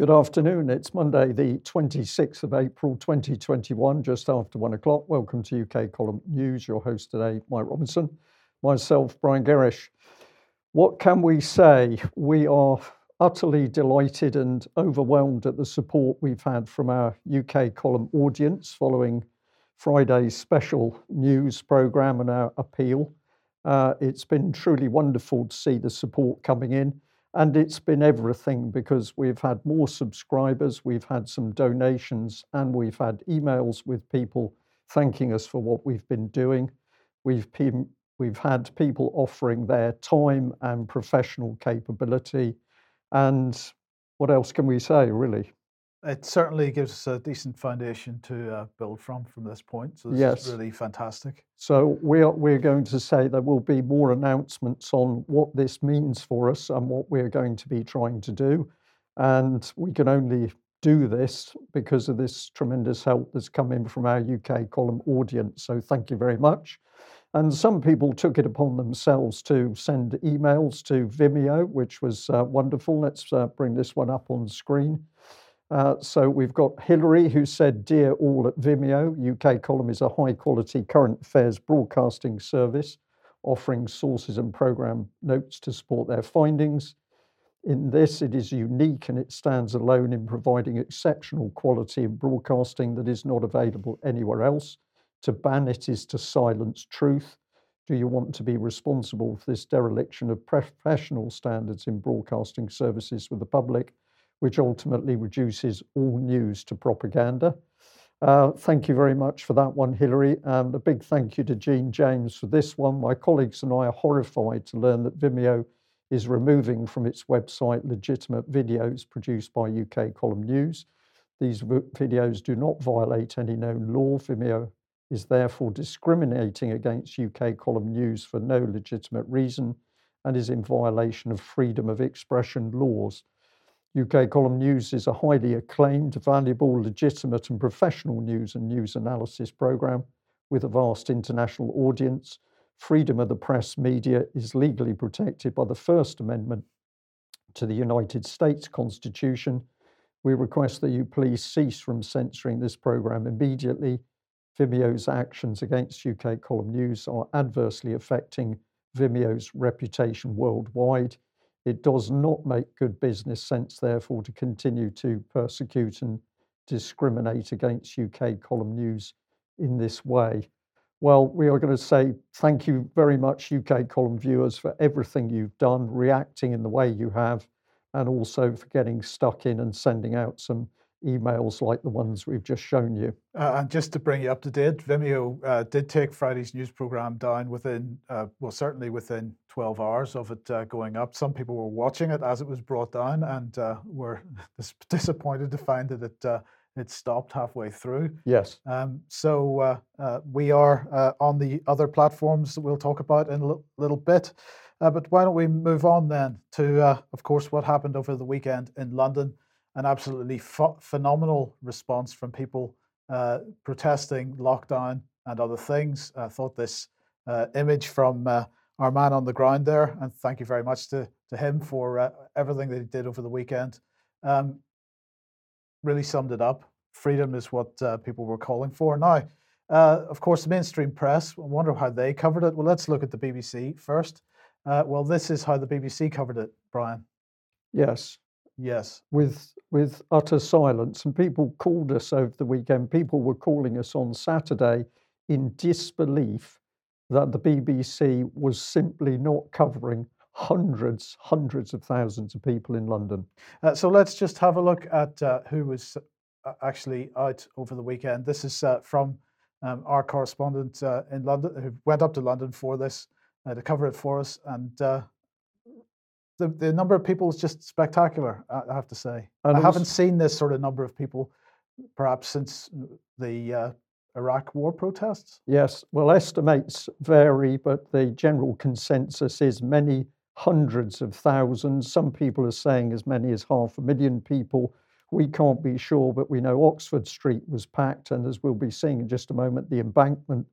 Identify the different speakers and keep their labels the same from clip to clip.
Speaker 1: Good afternoon. It's Monday, the 26th of April 2021, just after one o'clock. Welcome to UK Column News. Your host today, Mike Robinson, myself, Brian Gerrish. What can we say? We are utterly delighted and overwhelmed at the support we've had from our UK column audience following Friday's special news programme and our appeal. Uh, it's been truly wonderful to see the support coming in. And it's been everything because we've had more subscribers, we've had some donations, and we've had emails with people thanking us for what we've been doing. We've, we've had people offering their time and professional capability. And what else can we say, really?
Speaker 2: It certainly gives us a decent foundation to uh, build from from this point. So this yes. is really fantastic.
Speaker 1: So we're we're going to say there will be more announcements on what this means for us and what we're going to be trying to do, and we can only do this because of this tremendous help that's come in from our UK column audience. So thank you very much. And some people took it upon themselves to send emails to Vimeo, which was uh, wonderful. Let's uh, bring this one up on screen. Uh, so we've got Hillary who said, Dear all at Vimeo, UK Column is a high quality current affairs broadcasting service offering sources and program notes to support their findings. In this, it is unique and it stands alone in providing exceptional quality in broadcasting that is not available anywhere else. To ban it is to silence truth. Do you want to be responsible for this dereliction of professional standards in broadcasting services with the public? Which ultimately reduces all news to propaganda. Uh, thank you very much for that one, Hillary. And a big thank you to Jean James for this one. My colleagues and I are horrified to learn that Vimeo is removing from its website legitimate videos produced by UK Column News. These videos do not violate any known law. Vimeo is therefore discriminating against UK Column News for no legitimate reason and is in violation of freedom of expression laws. UK Column News is a highly acclaimed, valuable, legitimate, and professional news and news analysis programme with a vast international audience. Freedom of the press media is legally protected by the First Amendment to the United States Constitution. We request that you please cease from censoring this programme immediately. Vimeo's actions against UK Column News are adversely affecting Vimeo's reputation worldwide. It does not make good business sense, therefore, to continue to persecute and discriminate against UK column news in this way. Well, we are going to say thank you very much, UK column viewers, for everything you've done, reacting in the way you have, and also for getting stuck in and sending out some emails like the ones we've just shown you.
Speaker 2: Uh, and just to bring you up to date, Vimeo uh, did take Friday's news program down within, uh, well, certainly within 12 hours of it uh, going up. Some people were watching it as it was brought down and uh, were dis- disappointed to find that it uh, it stopped halfway through.
Speaker 1: Yes.
Speaker 2: Um, so we are on the other platforms that we'll talk about in a l- little bit. but why don't we move on then to, of course, what happened over the weekend in London an absolutely ph- phenomenal response from people uh, protesting lockdown and other things. I thought this uh, image from uh, our man on the ground there, and thank you very much to, to him for uh, everything that he did over the weekend, um, really summed it up. Freedom is what uh, people were calling for. Now, uh, of course, the mainstream press, I wonder how they covered it. Well, let's look at the BBC first. well, this is how the BBC covered it, Brian.
Speaker 1: Yes.
Speaker 2: Yes.
Speaker 1: With with utter silence. And people called us over the weekend. People were calling us on Saturday in disbelief that the BBC was simply not covering hundreds, hundreds of thousands of people in London.
Speaker 2: Uh, so let's just have a look at uh, who was uh, actually out over the weekend. This is uh, from um, our correspondent uh, in London who went up to London for this uh, to cover it for us. And the, the number of people is just spectacular, I have to say. And I haven't seen this sort of number of people perhaps since the uh, Iraq war protests.
Speaker 1: Yes, well, estimates vary, but the general consensus is many hundreds of thousands. Some people are saying as many as half a million people. We can't be sure, but we know Oxford Street was packed, and as we'll be seeing in just a moment, the embankment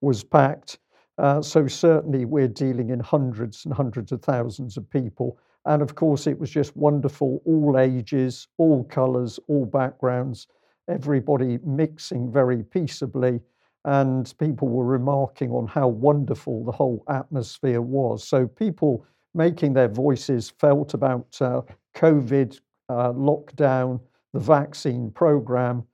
Speaker 1: was packed. Uh, so certainly we're dealing in hundreds and hundreds of thousands of people. And of course, it was just wonderful, all ages, all colours, all backgrounds, everybody mixing very peaceably. And people were remarking on how wonderful the whole atmosphere was. So people making their voices felt about uh, COVID, uh, lockdown, the vaccine program,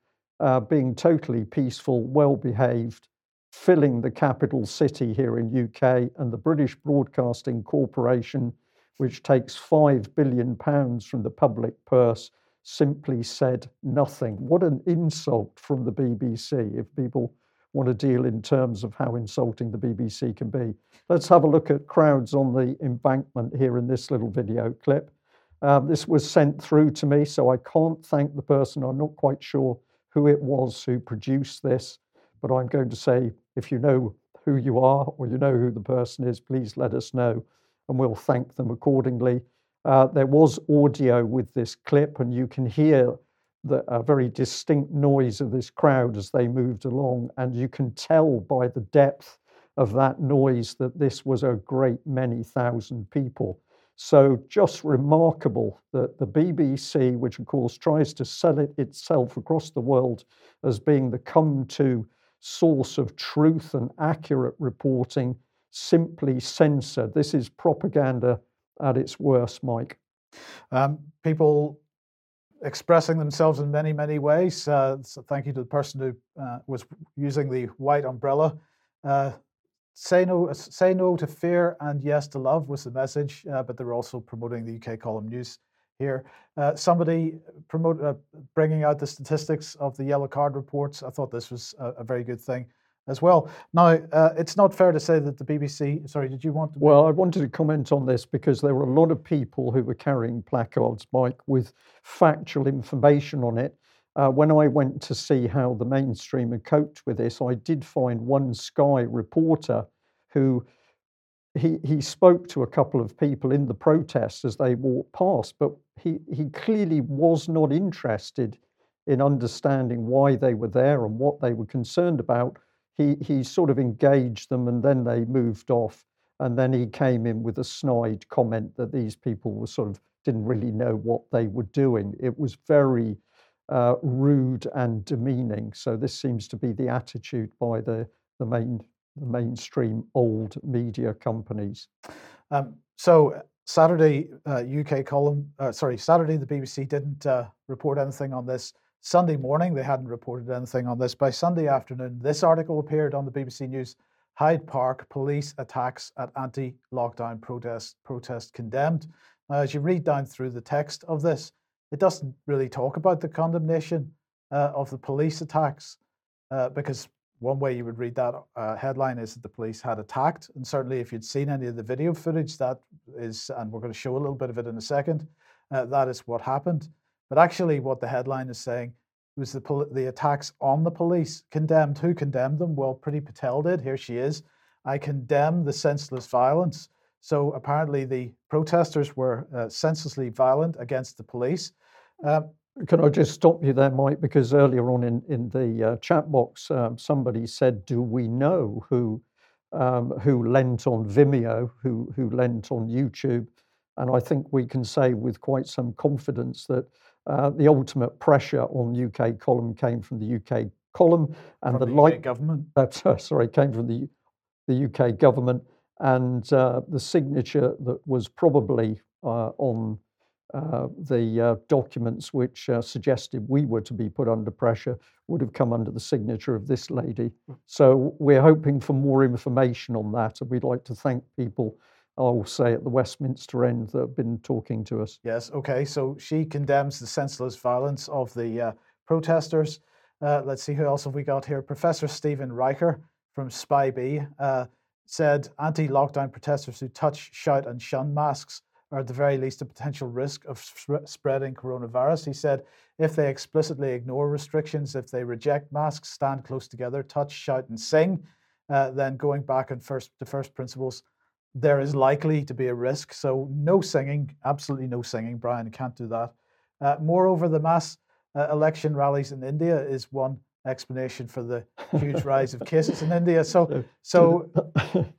Speaker 1: uh, being totally peaceful, well behaved, filling the capital city here in UK, and the British Broadcasting Corporation, which takes five billion pounds from the public purse, simply said nothing. What an insult from the BBC if people want to deal in terms of how insulting the BBC can be. Let's have a look at crowds on the embankment here in this little video clip. Um, this was sent through to me, so I can't thank the person. I'm not quite sure who it was who produced this, but I'm going to say if you know who you are or you know who the person is, please let us know and we'll thank them accordingly. Uh, there was audio with this clip, and you can hear the a very distinct noise of this crowd as they moved along, and you can tell by the depth of that noise that this was a great many thousand people. So, just remarkable that the BBC, which of course tries to sell it itself across the world as being the come to source of truth and accurate reporting, simply censored. This is propaganda at its worst, Mike.
Speaker 2: Um, people expressing themselves in many, many ways. Uh, so thank you to the person who uh, was using the white umbrella. Uh, say no, say no to fear and yes to love was the message, uh, but they're also promoting the UK column news here. Uh, somebody promote uh, bringing out the statistics of the yellow card reports. I thought this was a, a very good thing as well. Now, uh, it's not fair to say that the BBC. Sorry, did you want to?
Speaker 1: Well, I wanted to comment on this because there were a lot of people who were carrying placards, Mike, with factual information on it. Uh, when I went to see how the mainstream had coped with this, I did find one Sky reporter who he, he spoke to a couple of people in the protests as they walked past, but he, he clearly was not interested in understanding why they were there and what they were concerned about. He, he sort of engaged them and then they moved off. And then he came in with a snide comment that these people were sort of didn't really know what they were doing. It was very uh, rude and demeaning. So this seems to be the attitude by the, the main the mainstream old media companies.
Speaker 2: Um, so Saturday uh, UK column, uh, sorry, Saturday the BBC didn't uh, report anything on this. Sunday morning they hadn't reported anything on this. By Sunday afternoon, this article appeared on the BBC News. Hyde Park police attacks at anti-lockdown protest protest condemned. Now, as you read down through the text of this, it doesn't really talk about the condemnation uh, of the police attacks uh, because one way you would read that uh, headline is that the police had attacked. And certainly, if you'd seen any of the video footage, that is, and we're going to show a little bit of it in a second, uh, that is what happened. But actually, what the headline is saying was the, pol- the attacks on the police condemned. Who condemned them? Well, Priti Patel did. Here she is. I condemn the senseless violence. So apparently, the protesters were uh, senselessly violent against the police.
Speaker 1: Can I just stop you there, Mike? Because earlier on in, in the uh, chat box, um, somebody said, "Do we know who um, who lent on Vimeo, who who lent on YouTube?" And I think we can say with quite some confidence that uh, the ultimate pressure on UK column came from the UK column
Speaker 2: and
Speaker 1: from
Speaker 2: the, the government.
Speaker 1: Uh, sorry, came from the the UK government, and uh, the signature that was probably uh, on uh, the uh, documents which uh, suggested we were to be put under pressure would have come under the signature of this lady. Hmm. So we're hoping for more information on that, and we'd like to thank people. I'll say at the Westminster end that have been talking to us.
Speaker 2: Yes, okay. So she condemns the senseless violence of the uh, protesters. Uh, let's see who else have we got here. Professor Stephen Reicher from SPI-B said anti-lockdown protesters who touch, shout, and shun masks are at the very least a potential risk of sp- spreading coronavirus. He said if they explicitly ignore restrictions, if they reject masks, stand close together, touch, shout, and sing, uh, then going back and first to first principles, there is likely to be a risk. So no singing, absolutely no singing. Brian can't do that. Uh, moreover, the mass uh, election rallies in India is one explanation for the huge rise of cases in India. So, so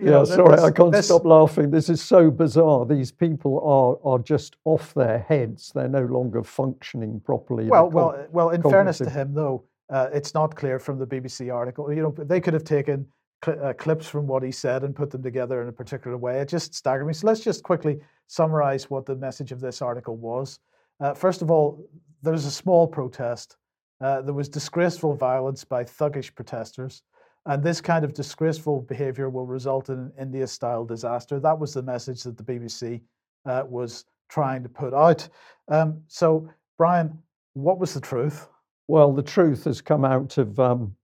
Speaker 1: yeah, know, sorry, I can't stop laughing. This is so bizarre. These people are are just off their heads. They're no longer functioning properly.
Speaker 2: Well, well, well. In fairness to him, though, uh, it's not clear from the BBC article. You know, they could have taken cl- uh, clips from what he said and put them together in a particular way. It just staggered me. So let's just quickly summarize what the message of this article was. Uh, first of all, there's a small protest. Uh, there was disgraceful violence by thuggish protesters. And this kind of disgraceful behavior will result in an India style disaster. That was the message that the BBC uh, was trying to put out. Um, so, Brian, what was the truth?
Speaker 1: Well, the truth has come out of um,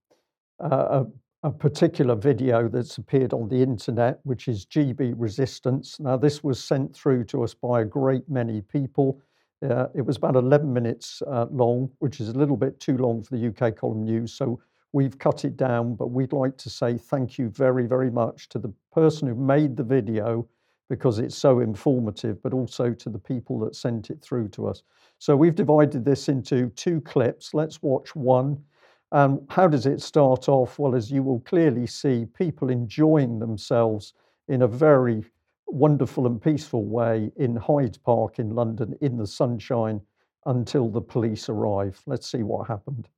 Speaker 1: a, a, particular video that's appeared on the internet, which is GB Resistance. Now, this was sent through to us by a great many people. Uh, it was about 11 minutes uh, long, which is a little bit too long for the UK column news. So We've cut it down, but we'd like to say thank you very, very much to the person who made the video because it's so informative, but also to the people that sent it through to us. So we've divided this into two clips. Let's watch one. Um, how does it start off? Well, as you will clearly see, people enjoying themselves in a very wonderful and peaceful way in Hyde Park in London in the sunshine until the police arrive. Let's see what happened.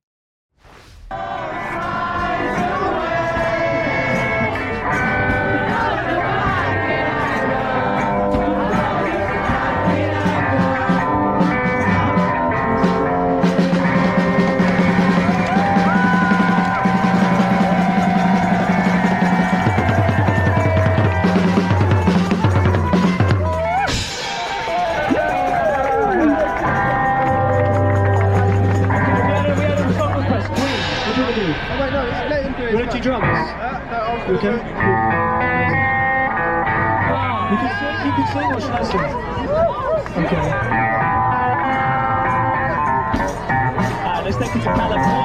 Speaker 3: Okay? You can sing, you can sing or should I sing? Okay. Alright, let's take it to California.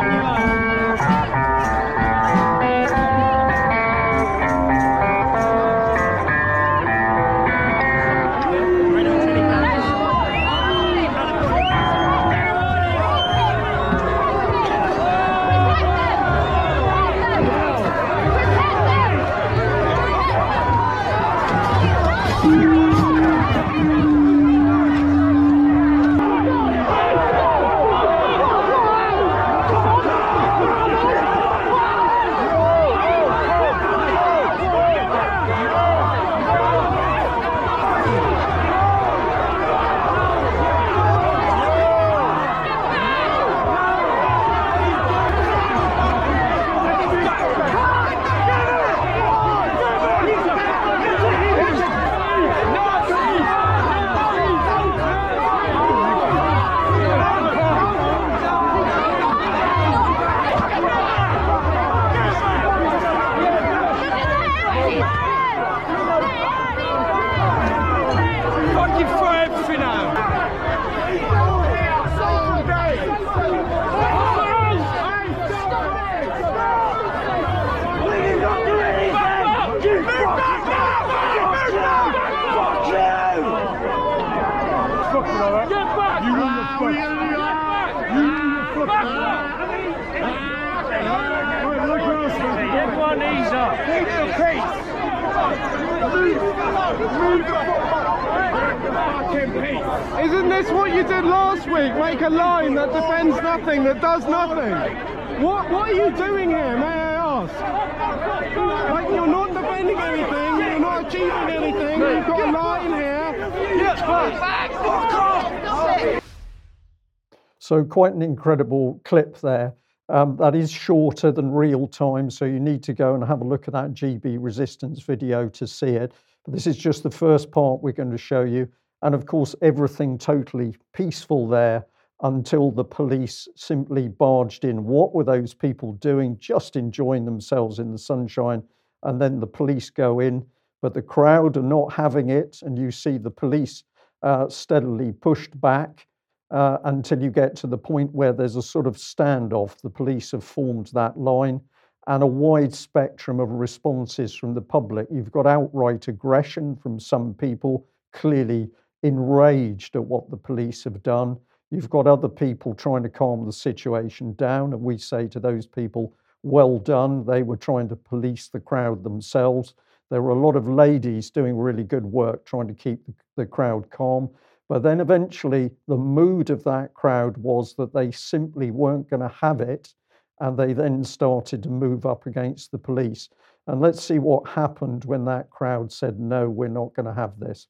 Speaker 1: So quite an incredible clip there. Um, that is shorter than real time, so you need to go and have a look at that GB resistance video to see it. But this is just the first part we're going to show you. And of course, everything totally peaceful there until the police simply barged in. What were those people doing? Just enjoying themselves in the sunshine. And then the police go in, but the crowd are not having it. And you see the police uh, steadily pushed back uh, until you get to the point where there's a sort of standoff. The police have formed that line and a wide spectrum of responses from the public. You've got outright aggression from some people, clearly enraged at what the police have done. You've got other people trying to calm the situation down, and we say to those people, well done. They were trying to police the crowd themselves. There were a lot of ladies doing really good work trying to keep the, the crowd calm. But then eventually, the mood of that crowd was that they simply weren't going to have it. And they then started to move up against the police. And let's see what happened when that crowd said, no, we're not going to have this.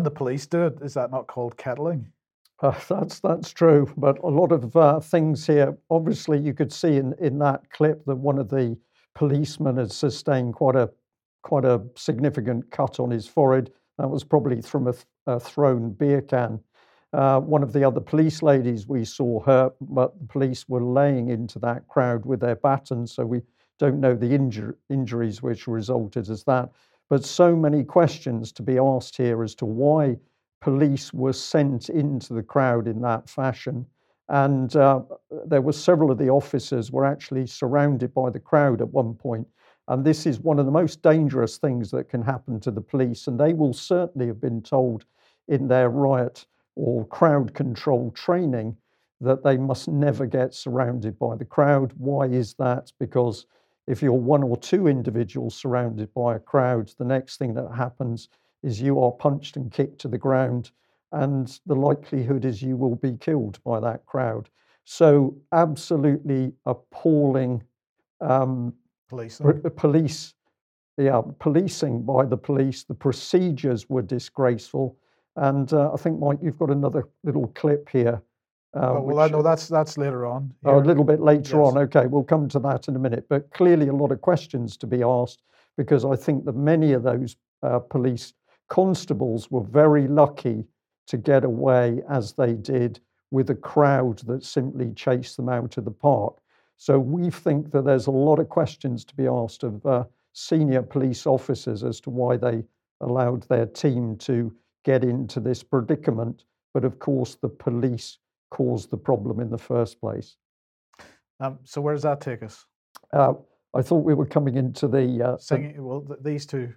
Speaker 2: When the police do it, is that not called kettling?
Speaker 1: Uh, that's that's true, but a lot of uh, things here. Obviously, you could see in, in that clip that one of the policemen had sustained quite a quite a significant cut on his forehead. That was probably from a, th- a thrown beer can. Uh, one of the other police ladies we saw hurt, but the police were laying into that crowd with their batons, so we don't know the injur- injuries which resulted as that. But so many questions to be asked here as to why police were sent into the crowd in that fashion. And uh, there were several of the officers were actually surrounded by the crowd at one point. And this is one of the most dangerous things that can happen to the police. And they will certainly have been told in their riot or crowd control training that they must never get surrounded by the crowd. Why is that? Because if you're one or two individuals surrounded by a crowd, the next thing that happens is you are punched and kicked to the ground, and the likelihood is you will be killed by that crowd. So, absolutely appalling um,
Speaker 2: Police.
Speaker 1: police, yeah, policing by the police. The procedures were disgraceful, and uh, I think Mike, you've got another little clip here. Uh,
Speaker 2: well, I
Speaker 1: which-
Speaker 2: know that's that's later on.
Speaker 1: Oh, a little bit later
Speaker 2: Yes.
Speaker 1: on. Okay, we'll come to that in a minute. But clearly, a lot of questions to be asked because I think that many of those uh, police constables were very lucky to get away as they did with a crowd that simply chased them out of the park. So we think that there's a lot of questions to be asked of uh, senior police officers as to why they allowed their team to get into this predicament. But of course, the police caused the problem in the first place.
Speaker 2: Um, so where does that take us?
Speaker 1: Uh, I thought we were coming into the. Uh, the-
Speaker 2: Well, th- these two.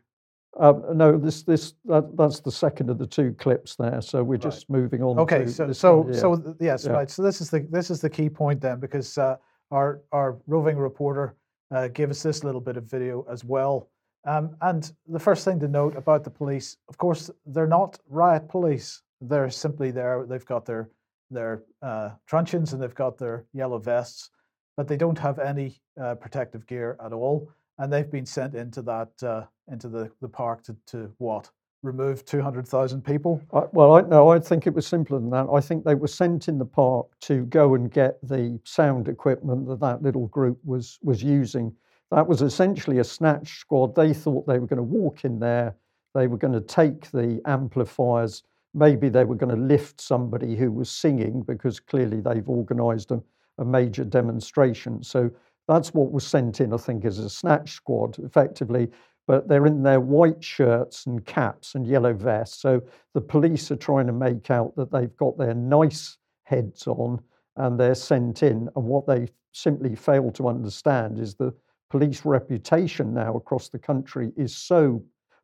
Speaker 1: uh, no, this this that, that's the second of the two clips there. So we're
Speaker 2: Right.
Speaker 1: just moving on.
Speaker 2: Okay,
Speaker 1: to
Speaker 2: so so so yes,
Speaker 1: Yeah.
Speaker 2: right. So this is the this is the key point then, because uh, our our roving reporter uh, gave us this little bit of video as well. Um, and the first thing to note about the police, of course, they're not riot police. They're simply there. They've got their their uh, truncheons and they've got their yellow vests, but they don't have any uh, protective gear at all. And they've been sent into that uh, into the, the park to, to what remove two hundred thousand people.
Speaker 1: I, well, I no, I think it was simpler than that. I think they were sent in the park to go and get the sound equipment that that little group was was using. That was essentially a snatch squad. They thought they were going to walk in there, they were going to take the amplifiers. Maybe they were going to lift somebody who was singing because clearly they've organised a, a major demonstration. So that's what was sent in, I think, as a snatch squad, effectively. but they're in their white shirts and caps and yellow vests. So the police are trying to make out that they've got their nice heads on and they're sent in. And what they simply fail to understand is the police reputation now across the country is so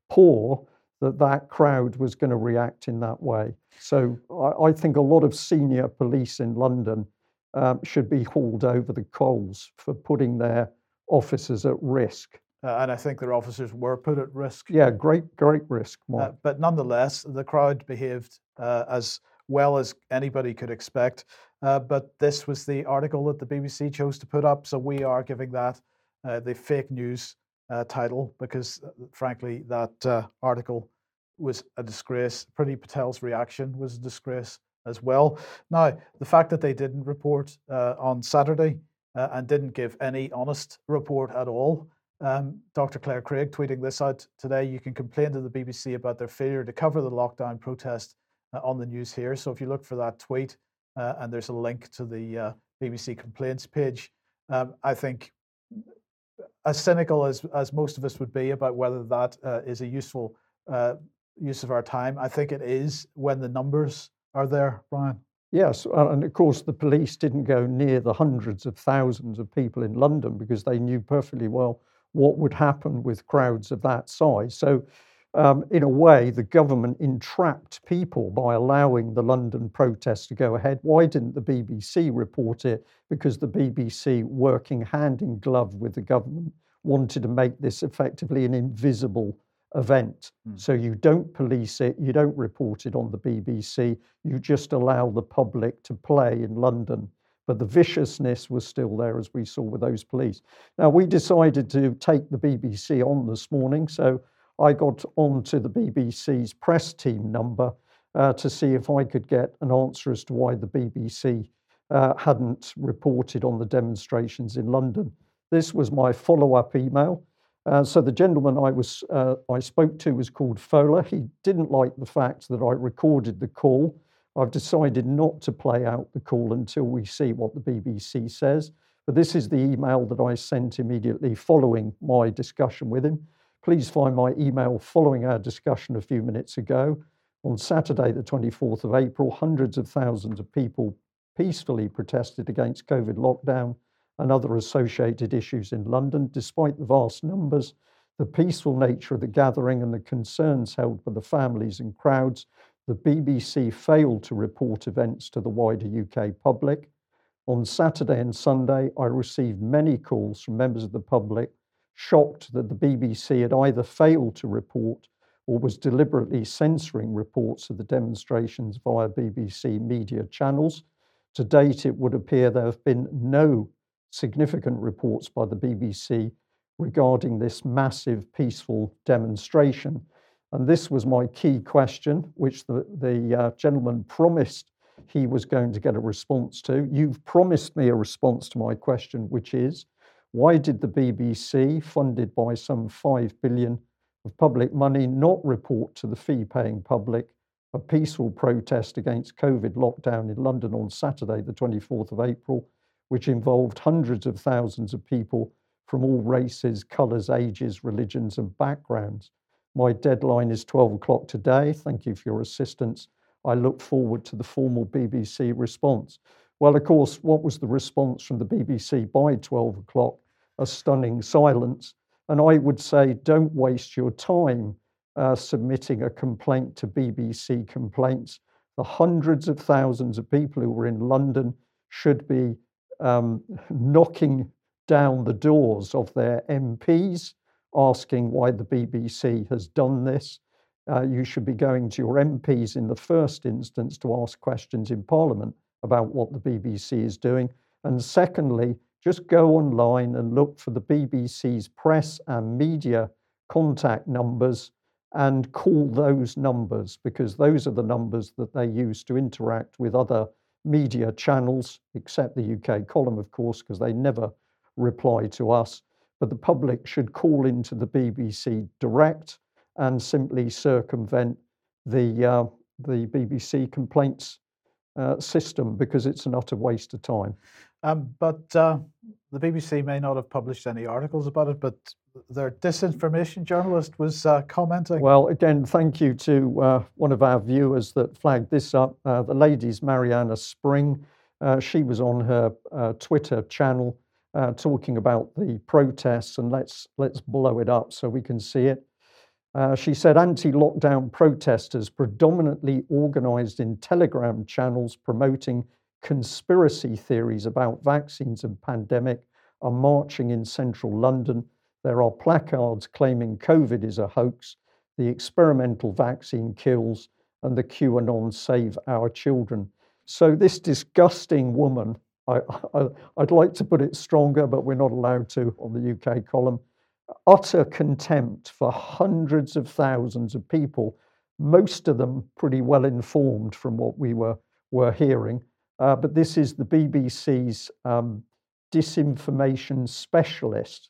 Speaker 1: poor that that crowd was going to react in that way. So I, I think a lot of senior police in London um, should be hauled over the coals for putting their officers at risk.
Speaker 2: Uh, and I think their officers were put at risk.
Speaker 1: Yeah, great, great risk.
Speaker 2: Uh, but nonetheless, the crowd behaved uh, as well as anybody could expect. Uh, but this was the article that the BBC chose to put up, so we are giving that uh, the fake news uh, title because, frankly, that article was a disgrace. Priti Patel's reaction was a disgrace as well. Now, the fact that they didn't report on Saturday and didn't give any honest report at all um, Dr. Clare Craig tweeting this out today. You can complain to the BBC about their failure to cover the lockdown protest uh, on the news here. So if you look for that tweet, uh, and there's a link to the uh, BBC complaints page, um, I think as cynical as, as most of us would be about whether that uh, is a useful uh, use of our time, I think it is when the numbers are there, Brian.
Speaker 1: Yes, and of course, the police didn't go near the hundreds of thousands of people in London because they knew perfectly well what would happen with crowds of that size. So, um, in a way, the government entrapped people by allowing the London protests to go ahead. Why didn't the BBC report it? Because the BBC, working hand in glove with the government, wanted to make this effectively an invisible event. Mm. So you don't police it, you don't report it on the BBC, you just allow the public to play in London but the viciousness was still there, as we saw with those police. Now, we decided to take the BBC on this morning, so I got on to the BBC's press team number uh, to see if I could get an answer as to why the BBC uh, hadn't reported on the demonstrations in London. This was my follow up email. Uh, so the gentleman I was uh, I spoke to was called Fowler. He didn't like the fact that I recorded the call I've decided not to play out the call until we see what the BBC says. But this is the email that I sent immediately following my discussion with him. Please find my email following our discussion a few minutes ago. On Saturday, the 24th of April, hundreds of thousands of people peacefully protested against COVID lockdown and other associated issues in London. Despite the vast numbers, the peaceful nature of the gathering and the concerns held by the families and crowds the BBC failed to report events to the wider UK public. On Saturday and Sunday, I received many calls from members of the public shocked that the BBC had either failed to report or was deliberately censoring reports of the demonstrations via BBC media channels. To date, it would appear there have been no significant reports by the BBC regarding this massive peaceful demonstration. And this was my key question, which the, the uh, gentleman promised he was going to get a response to. You've promised me a response to my question, which is why did the BBC, funded by some 5 billion of public money, not report to the fee paying public a peaceful protest against COVID lockdown in London on Saturday, the 24th of April, which involved hundreds of thousands of people from all races, colours, ages, religions, and backgrounds? My deadline is 12 o'clock today. Thank you for your assistance. I look forward to the formal BBC response. Well, of course, what was the response from the BBC by 12 o'clock? A stunning silence. And I would say, don't waste your time uh, submitting a complaint to BBC complaints. The hundreds of thousands of people who were in London should be um, knocking down the doors of their MPs asking why the BBC has done this. Uh, you should be going to your MPs in the first instance to ask questions in Parliament about what the BBC is doing. And secondly, just go online and look for the BBC's press and media contact numbers and call those numbers because those are the numbers that they use to interact with other media channels, except the UK column, of course, because they never reply to us but the public should call into the BBC direct and simply circumvent the, uh, the BBC complaints uh, system because it's an utter waste of time.
Speaker 2: Um, but uh, the BBC may not have published any articles about it, but their disinformation journalist was uh, commenting.
Speaker 1: Well, again, thank you to uh, one of our viewers that flagged this up. Uh, the lady's Marianna Spring. Uh, she was on her uh, Twitter channel uh, talking about the protests, and let's let's blow it up so we can see it. Uh, she said anti-lockdown protesters, predominantly organised in Telegram channels promoting conspiracy theories about vaccines and pandemic, are marching in central London. There are placards claiming COVID is a hoax, the experimental vaccine kills, and the QAnon save our children. So, this disgusting woman, I, would like to put it stronger, but we're not allowed to on the UK column, utter contempt for hundreds of thousands of people, most of them pretty well informed from what we were, were hearing. Uh, but this is the BBC's um, disinformation specialist.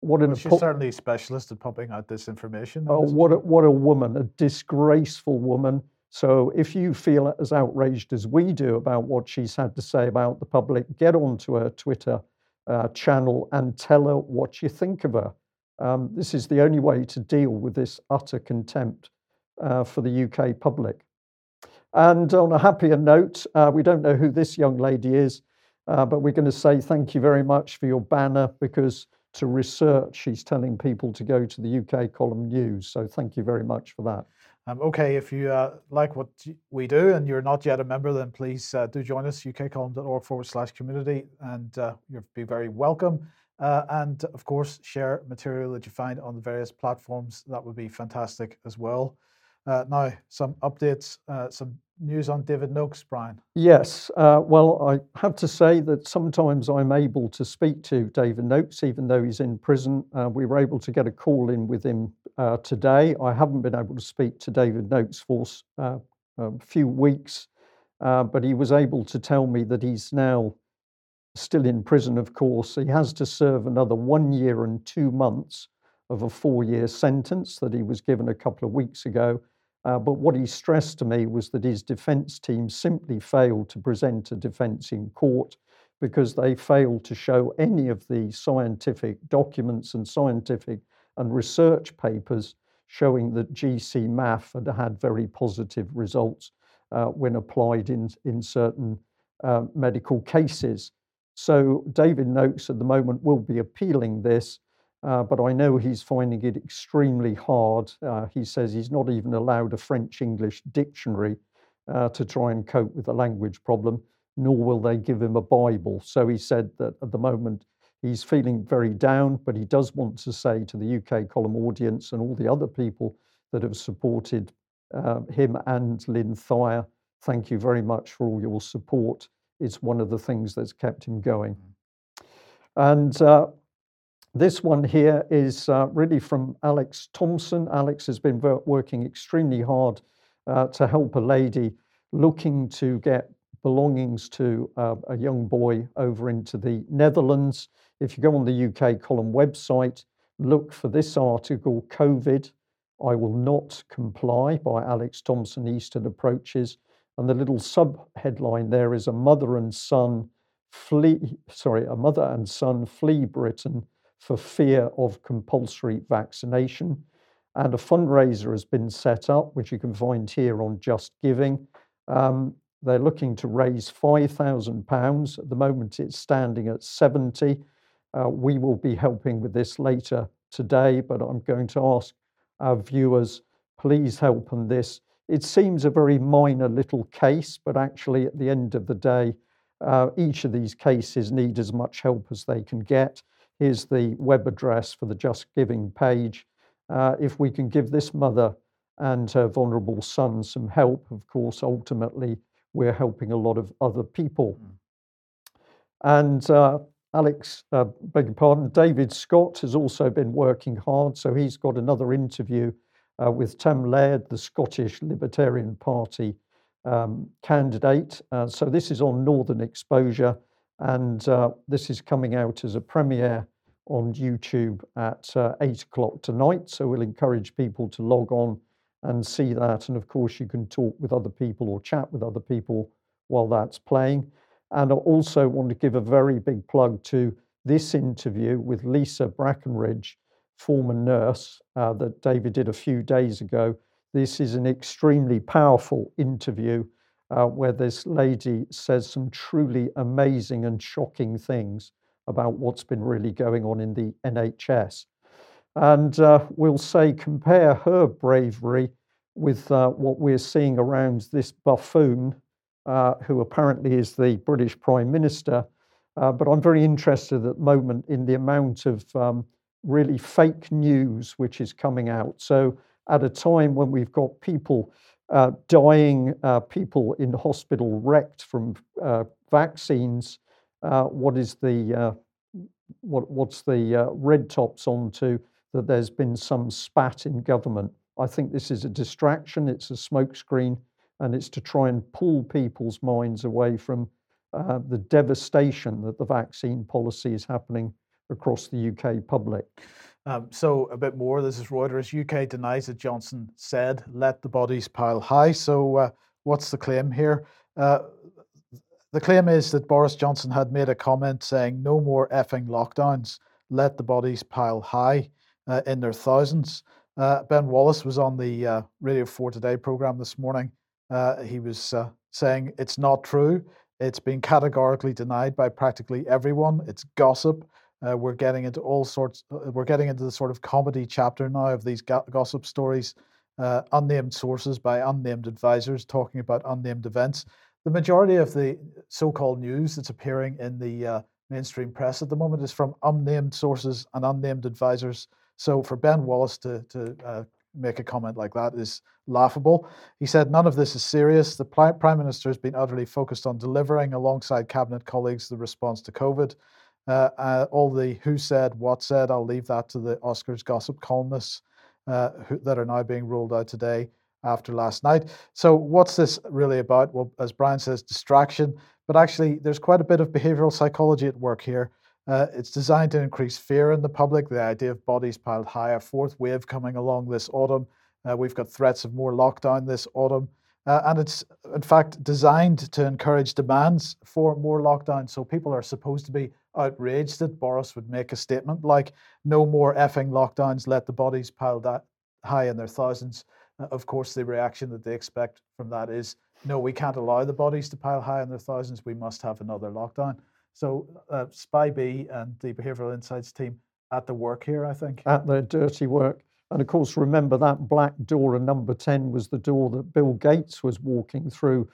Speaker 2: What an well, she's certainly a specialist at pumping out disinformation.
Speaker 1: Oh, what a, what a woman, a disgraceful woman. So if you feel as outraged as we do about what she's had to say about the public, get onto her Twitter uh, channel and tell her what you think of her. Um, this is the only way to deal with this utter contempt uh, for the UK public. And on a happier note, uh, we don't know who this young lady is, uh, but we're going to say thank you very much for your banner because to research, she's telling people to go to the UK column news. So thank you very much for that.
Speaker 2: Um, okay, if you uh, like what we do and you're not yet a member, then please uh, do join us, ukcolumn.org forward slash community, and uh, you'll be very welcome. Uh, and of course, share material that you find on the various platforms. That would be fantastic as well. Uh, now, some updates, uh, some news on David Noakes, Brian.
Speaker 1: Yes. Uh, well, I have to say that sometimes I'm able to speak to David Noakes, even though he's in prison. Uh, we were able to get a call in with him uh, today. I haven't been able to speak to David Noakes for a few weeks, but he was able to tell me that he's now still in prison, of course. He has to serve another one year and two months of a four year sentence that he was given a couple of weeks ago. Uh, but what he stressed to me was that his defence team simply failed to present a defence in court because they failed to show any of the scientific documents and scientific and research papers showing that GcMAF had had very positive results uh, when applied in, in certain uh, medical cases. So David Noakes at the moment will be appealing this uh, but I know he's finding it extremely hard. Uh, he says he's not even allowed a French English dictionary uh, to try and cope with the language problem, nor will they give him a Bible. So he said that at the moment he's feeling very down, but he does want to say to the UK column audience and all the other people that have supported uh, him and Lynn Thyer, thank you very much for all your support. It's one of the things that's kept him going. Mm. And uh, this one here is uh, really from Alex Thompson. Alex has been working extremely hard uh, to help a lady looking to get belongings to uh, a young boy over into the Netherlands. If you go on the UK column website, look for this article COVID, I Will Not Comply by Alex Thompson, Eastern Approaches. And the little sub headline there is a mother and son flee, sorry, a mother and son flee Britain for fear of compulsory vaccination. And a fundraiser has been set up, which you can find here on Just Giving. Um, they're looking to raise £5,000. At the moment, it's standing at 70. Uh, we will be helping with this later today, but I'm going to ask our viewers, please help on this. It seems a very minor little case, but actually, at the end of the day, uh, each of these cases need as much help as they can get. Here's the web address for the Just Giving page. Uh, if we can give this mother and her vulnerable son some help, of course, ultimately we're helping a lot of other people. Mm. And uh, Alex, uh, beg your pardon, David Scott has also been working hard. So he's got another interview uh, with Tam Laird, the Scottish Libertarian Party um, candidate. Uh, so this is on Northern Exposure. And uh, this is coming out as a premiere on YouTube at uh, eight o'clock tonight. So we'll encourage people to log on and see that. And of course, you can talk with other people or chat with other people while that's playing. And I also want to give a very big plug to this interview with Lisa Brackenridge former nurse uh, that David did a few days ago. This is an extremely powerful interview uh, where this lady says some truly amazing and shocking things about what's been really going on in the NHS. And uh, we'll say, compare her bravery with uh, what we're seeing around this buffoon, uh, who apparently is the British Prime Minister. Uh, but I'm very interested at the moment in the amount of um, really fake news which is coming out. So, at a time when we've got people uh, dying, uh, people in hospital wrecked from vaccines, what is the what, what's the red tops onto that there's been some spat in government. I think this is a distraction, it's a smokescreen, and it's to try and pull people's minds away from uh, the devastation that the vaccine policy is happening across the UK public.
Speaker 2: Um, so, a bit more. This is Reuters. UK denies that Johnson said, let the bodies pile high. So, uh, what's the claim here? Uh, the claim is that Boris Johnson had made a comment saying, no more effing lockdowns, let the bodies pile high uh, in their thousands. Uh, ben Wallace was on the uh, Radio 4 Today program this morning. Uh, he was saying it's not true. It's been categorically denied by practically everyone. It's gossip. Uh, we're getting into all sorts. we're getting into the sort of comedy chapter now of these go- gossip stories, unnamed sources by unnamed advisors talking about unnamed events. The majority of the so-called news that's appearing in the mainstream press at the moment is from unnamed sources and unnamed advisors so for Ben Wallace to, to uh, make a comment like that is laughable. He said, None of this is serious. The Prime Minister has been utterly focused on delivering, alongside Cabinet colleagues, the response to COVID. Uh, uh, all the who said, what said, I'll leave that to the Oscars gossip columnists uh, who, that are now being ruled out today after last night. So, what's this really about? Well, as Brian says, distraction. But actually, there's quite a bit of behavioral psychology at work here. Uh, it's designed to increase fear in the public, the idea of bodies piled high, a fourth wave coming along this autumn. Uh, we've got threats of more lockdown this autumn. Uh, and it's, in fact, designed to encourage demands for more lockdown. So people are supposed to be outraged that Boris would make a statement like, no more effing lockdowns, let the bodies pile that high in their thousands. Uh, of course, the reaction that they expect from that is, no, we can't allow the bodies to pile high in their thousands. We must have another lockdown. So uh, SPI-B and the Behavioral Insights team at the work here, I think.
Speaker 1: At their dirty work. And of course, remember that black door in number 10 was the door that Bill Gates was walking through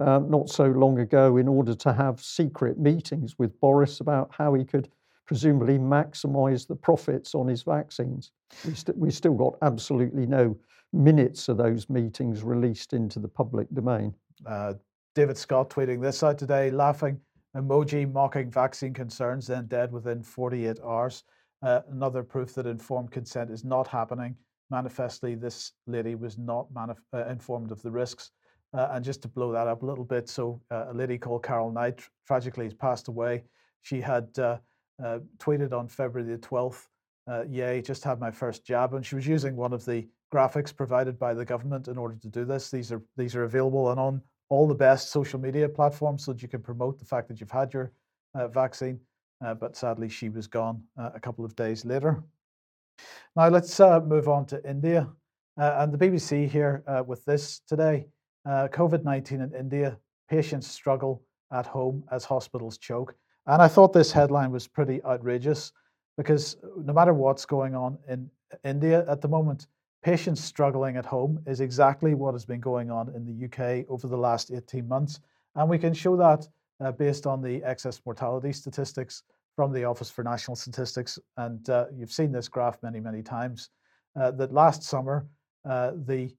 Speaker 1: um, not so long ago in order to have secret meetings with Boris about how he could presumably maximize the profits on his vaccines. We, st- we still got absolutely no minutes of those meetings released into the public domain. Uh,
Speaker 2: David Scott tweeting this out today, laughing emoji mocking vaccine concerns, then dead within 48 hours. Uh, another proof that informed consent is not happening. Manifestly, this lady was not manif- uh, informed of the risks. Uh, and just to blow that up a little bit, so uh, a lady called Carol Knight tragically has passed away. She had uh, uh, tweeted on February the 12th, Yay, just had my first jab. And she was using one of the graphics provided by the government in order to do this. These are these are available and on all the best social media platforms so that you can promote the fact that you've had your uh, vaccine. Uh, but sadly, she was gone uh, a couple of days later. Now, let's uh, move on to India. Uh, and the BBC here uh, with this today COVID 19 in India, patients struggle at home as hospitals choke. And I thought this headline was pretty outrageous because no matter what's going on in India at the moment, Patients struggling at home is exactly what has been going on in the UK over the last 18 months. And we can show that uh, based on the excess mortality statistics from the Office for National Statistics. And uh, you've seen this graph many, many times. Uh, that last summer, uh, the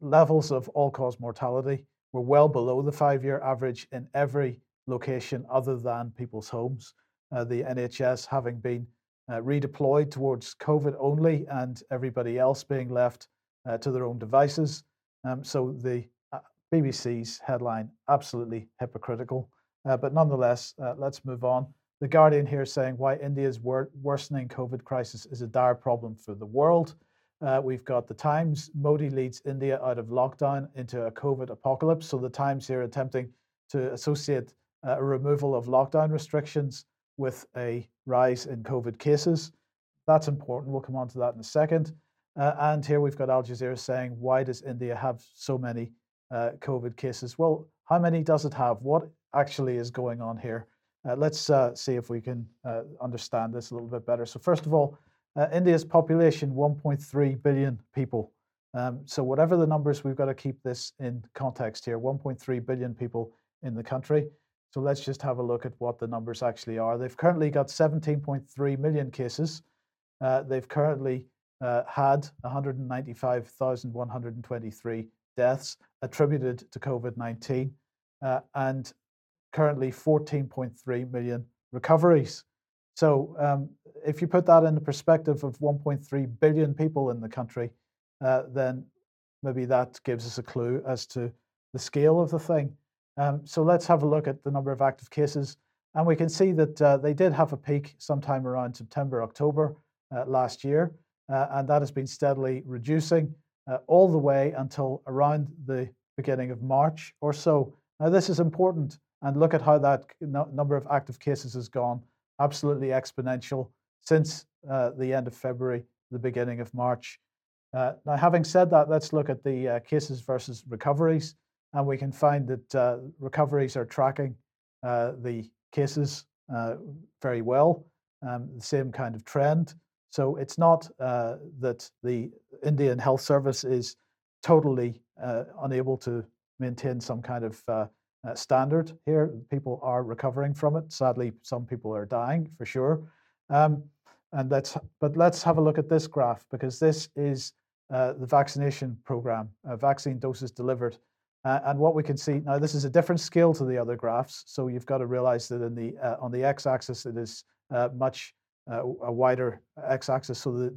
Speaker 2: levels of all cause mortality were well below the five year average in every location other than people's homes. Uh, the NHS having been uh, redeployed towards COVID only and everybody else being left uh, to their own devices. Um, so the uh, BBC's headline, absolutely hypocritical. Uh, but nonetheless, uh, let's move on. The Guardian here saying why India's wor- worsening COVID crisis is a dire problem for the world. Uh, we've got the Times. Modi leads India out of lockdown into a COVID apocalypse. So the Times here attempting to associate a removal of lockdown restrictions with a rise in COVID cases. That's important. We'll come on to that in a second. Uh, and here we've got Al Jazeera saying, why does India have so many uh, COVID cases? Well, how many does it have? What actually is going on here? Uh, let's uh, see if we can uh, understand this a little bit better. So, first of all, uh, India's population 1.3 billion people. Um, so, whatever the numbers, we've got to keep this in context here 1.3 billion people in the country. So, let's just have a look at what the numbers actually are. They've currently got 17.3 million cases. Uh, they've currently uh, had 195,123 deaths attributed to COVID 19 and currently 14.3 million recoveries. So, um, if you put that in the perspective of 1.3 billion people in the country, uh, then maybe that gives us a clue as to the scale of the thing. Um, so, let's have a look at the number of active cases. And we can see that uh, they did have a peak sometime around September, October uh, last year, uh, and that has been steadily reducing uh, all the way until around the beginning of March or so. Now, this is important and look at how that number of active cases has gone absolutely exponential since uh, the end of February, the beginning of March. Uh, now, having said that, let's look at the uh, cases versus recoveries, and we can find that uh, recoveries are tracking uh, the cases uh, very well, um, the same kind of trend. So it's not that the Indian Health Service is totally unable to maintain some kind of uh, standard here. People are recovering from it. Sadly, some people are dying for sure. Um, and let's, but let's have a look at this graph because this is uh, the vaccination program, uh, vaccine doses delivered. Uh, and what we can see now, this is a different scale to the other graphs. So you've got to realize that in the uh, on the x-axis it is uh, much a wider x-axis, so the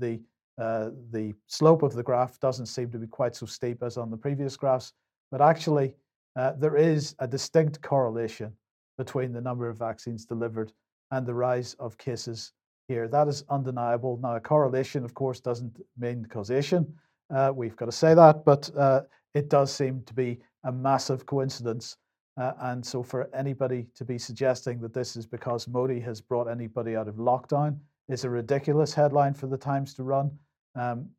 Speaker 2: the, the slope of the graph doesn't seem to be quite so steep as on the previous graphs. But actually, uh, there is a distinct correlation between the number of vaccines delivered and the rise of cases here. That is undeniable. Now, a correlation, of course, doesn't mean causation. Uh, we've got to say that, but uh, it does seem to be a massive coincidence. Uh, and so, for anybody to be suggesting that this is because Modi has brought anybody out of lockdown is a ridiculous headline for the Times to run. Um,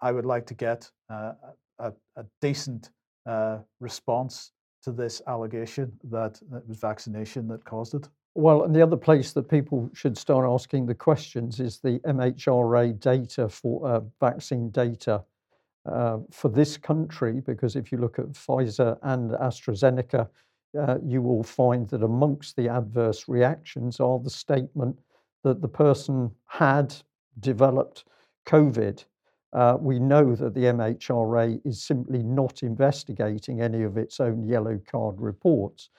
Speaker 2: I would like to get uh, a, a decent uh, response to this allegation that it was vaccination that caused it?
Speaker 1: Well, and the other place that people should start asking the questions is the MHRA data for uh, vaccine data uh, for this country, because if you look at Pfizer and AstraZeneca, uh, you will find that amongst the adverse reactions are the statement that the person had developed COVID uh, we know that the MHRA is simply not investigating any of its own yellow card reports.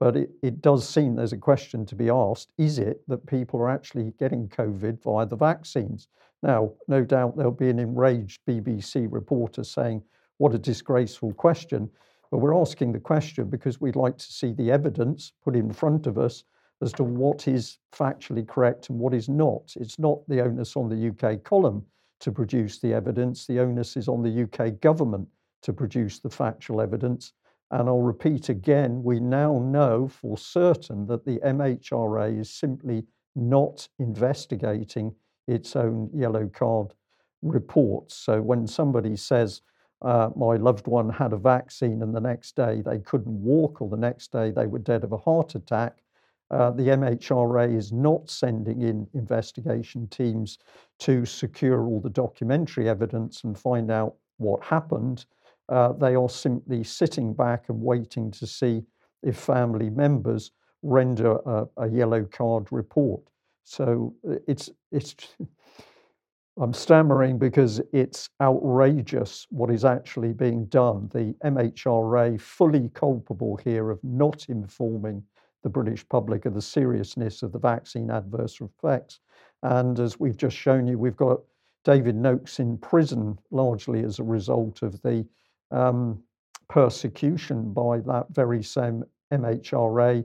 Speaker 1: But it, it does seem there's a question to be asked is it that people are actually getting COVID via the vaccines? Now, no doubt there'll be an enraged BBC reporter saying, What a disgraceful question. But we're asking the question because we'd like to see the evidence put in front of us as to what is factually correct and what is not. It's not the onus on the UK column to produce the evidence. The onus is on the UK government to produce the factual evidence. And I'll repeat again we now know for certain that the MHRA is simply not investigating its own yellow card reports. So when somebody says, uh, my loved one had a vaccine and the next day they couldn't walk, or the next day they were dead of a heart attack, uh, the MHRA is not sending in investigation teams to secure all the documentary evidence and find out what happened. Uh, they are simply sitting back and waiting to see if family members render a, a yellow card report. So uh, it's it's. I'm stammering because it's outrageous what is actually being done. The MHRA fully culpable here of not informing the British public of the seriousness of the vaccine adverse effects. And as we've just shown you, we've got David Noakes in prison largely as a result of the um, persecution by that very same MHRA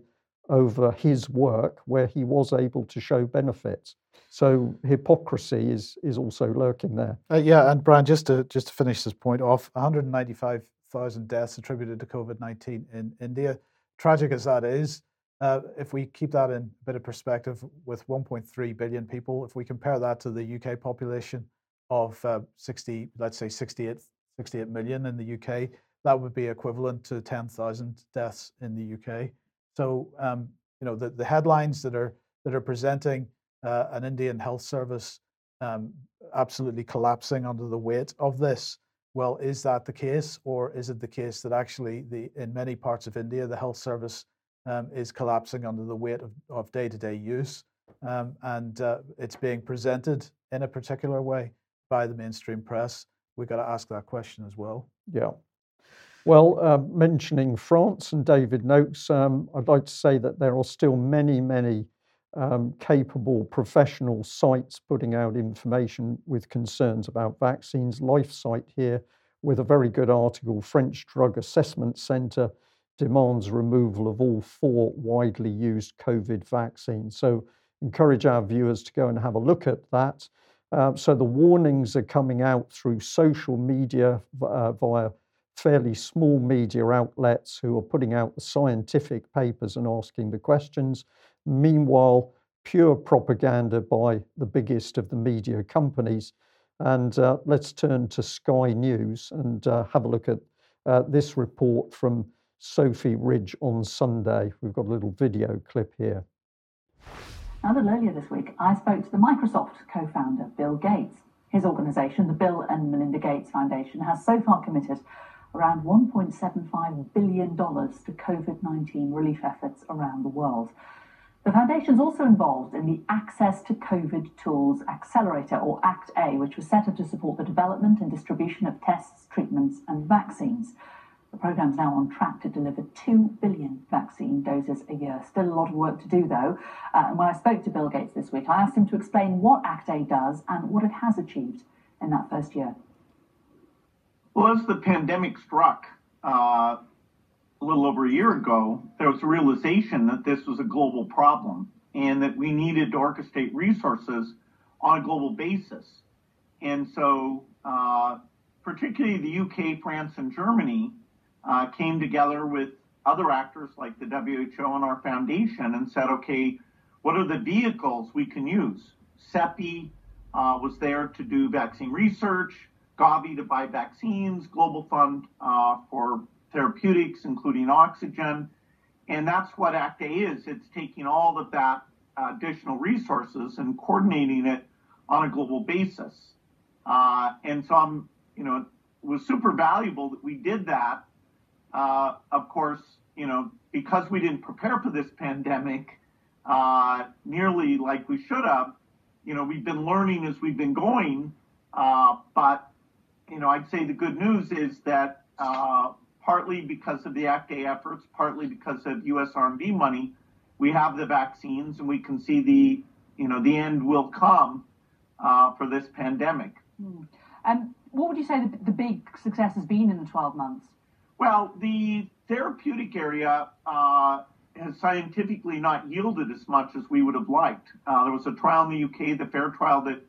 Speaker 1: over his work where he was able to show benefits. So hypocrisy is is also lurking there.
Speaker 2: Uh, yeah, and Brian, just to just to finish this point off, 195,000 deaths attributed to COVID-19 in India. Tragic as that is, Uh, if we keep that in a bit of perspective, with 1.3 billion people, if we compare that to the UK population of uh, 60, let's say 68, 68 million in the UK, that would be equivalent to 10,000 deaths in the UK. So, um, you know, the, the headlines that are that are presenting uh, an Indian health service um, absolutely collapsing under the weight of this. Well, is that the case, or is it the case that actually the in many parts of India the health service um, is collapsing under the weight of, of day-to-day use, um, and uh, it's being presented in a particular way by the mainstream press? We've got to ask that question as well.
Speaker 1: Yeah. Well, uh, mentioning France and David Noakes, um, I'd like to say that there are still many, many um, capable professional sites putting out information with concerns about vaccines. LifeSite here with a very good article French Drug Assessment Centre demands removal of all four widely used COVID vaccines. So, encourage our viewers to go and have a look at that. Uh, so, the warnings are coming out through social media uh, via fairly small media outlets who are putting out the scientific papers and asking the questions. Meanwhile, pure propaganda by the biggest of the media companies. And uh, let's turn to Sky News and uh, have a look at uh, this report from Sophy Ridge on Sunday. We've got a little video clip here.
Speaker 4: A little earlier this week, I spoke to the Microsoft co founder, Bill Gates. His organization, the Bill and Melinda Gates Foundation, has so far committed around $1.75 billion to COVID 19 relief efforts around the world. The foundation is also involved in the Access to COVID Tools Accelerator, or ACT-A, which was set up to support the development and distribution of tests, treatments, and vaccines. The programme is now on track to deliver 2 billion vaccine doses a year. Still a lot of work to do, though. Uh, and when I spoke to Bill Gates this week, I asked him to explain what ACT-A does and what it has achieved in that first year.
Speaker 5: Well, as the pandemic struck, uh, a little over a year ago, there was a realization that this was a global problem and that we needed to orchestrate resources on a global basis. And so, uh, particularly the UK, France, and Germany uh, came together with other actors like the WHO and our foundation and said, okay, what are the vehicles we can use? CEPI uh, was there to do vaccine research, Gavi to buy vaccines, Global Fund uh, for therapeutics, including oxygen. And that's what ACT-A is. It's taking all of that additional resources and coordinating it on a global basis. Uh, and so I'm, you know, it was super valuable that we did that. Uh, of course, you know, because we didn't prepare for this pandemic uh, nearly like we should have, you know, we've been learning as we've been going. Uh, but, you know, I'd say the good news is that uh, partly because of the ACT-A efforts, partly because of U.S. R&D money, we have the vaccines and we can see the, you know, the end will come uh, for this pandemic.
Speaker 4: Mm. And what would you say the, the, big success has been in the 12 months?
Speaker 5: Well, the therapeutic area uh, has scientifically not yielded as much as we would have liked. Uh, there was a trial in the UK, the FAIR trial that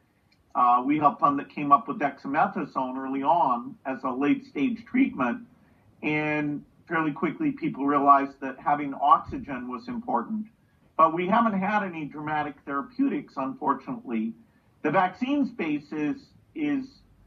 Speaker 5: uh, we helped fund that came up with dexamethasone early on as a late stage treatment and fairly quickly people realized that having oxygen was important. But we haven't had any dramatic therapeutics, unfortunately. The vaccine space is is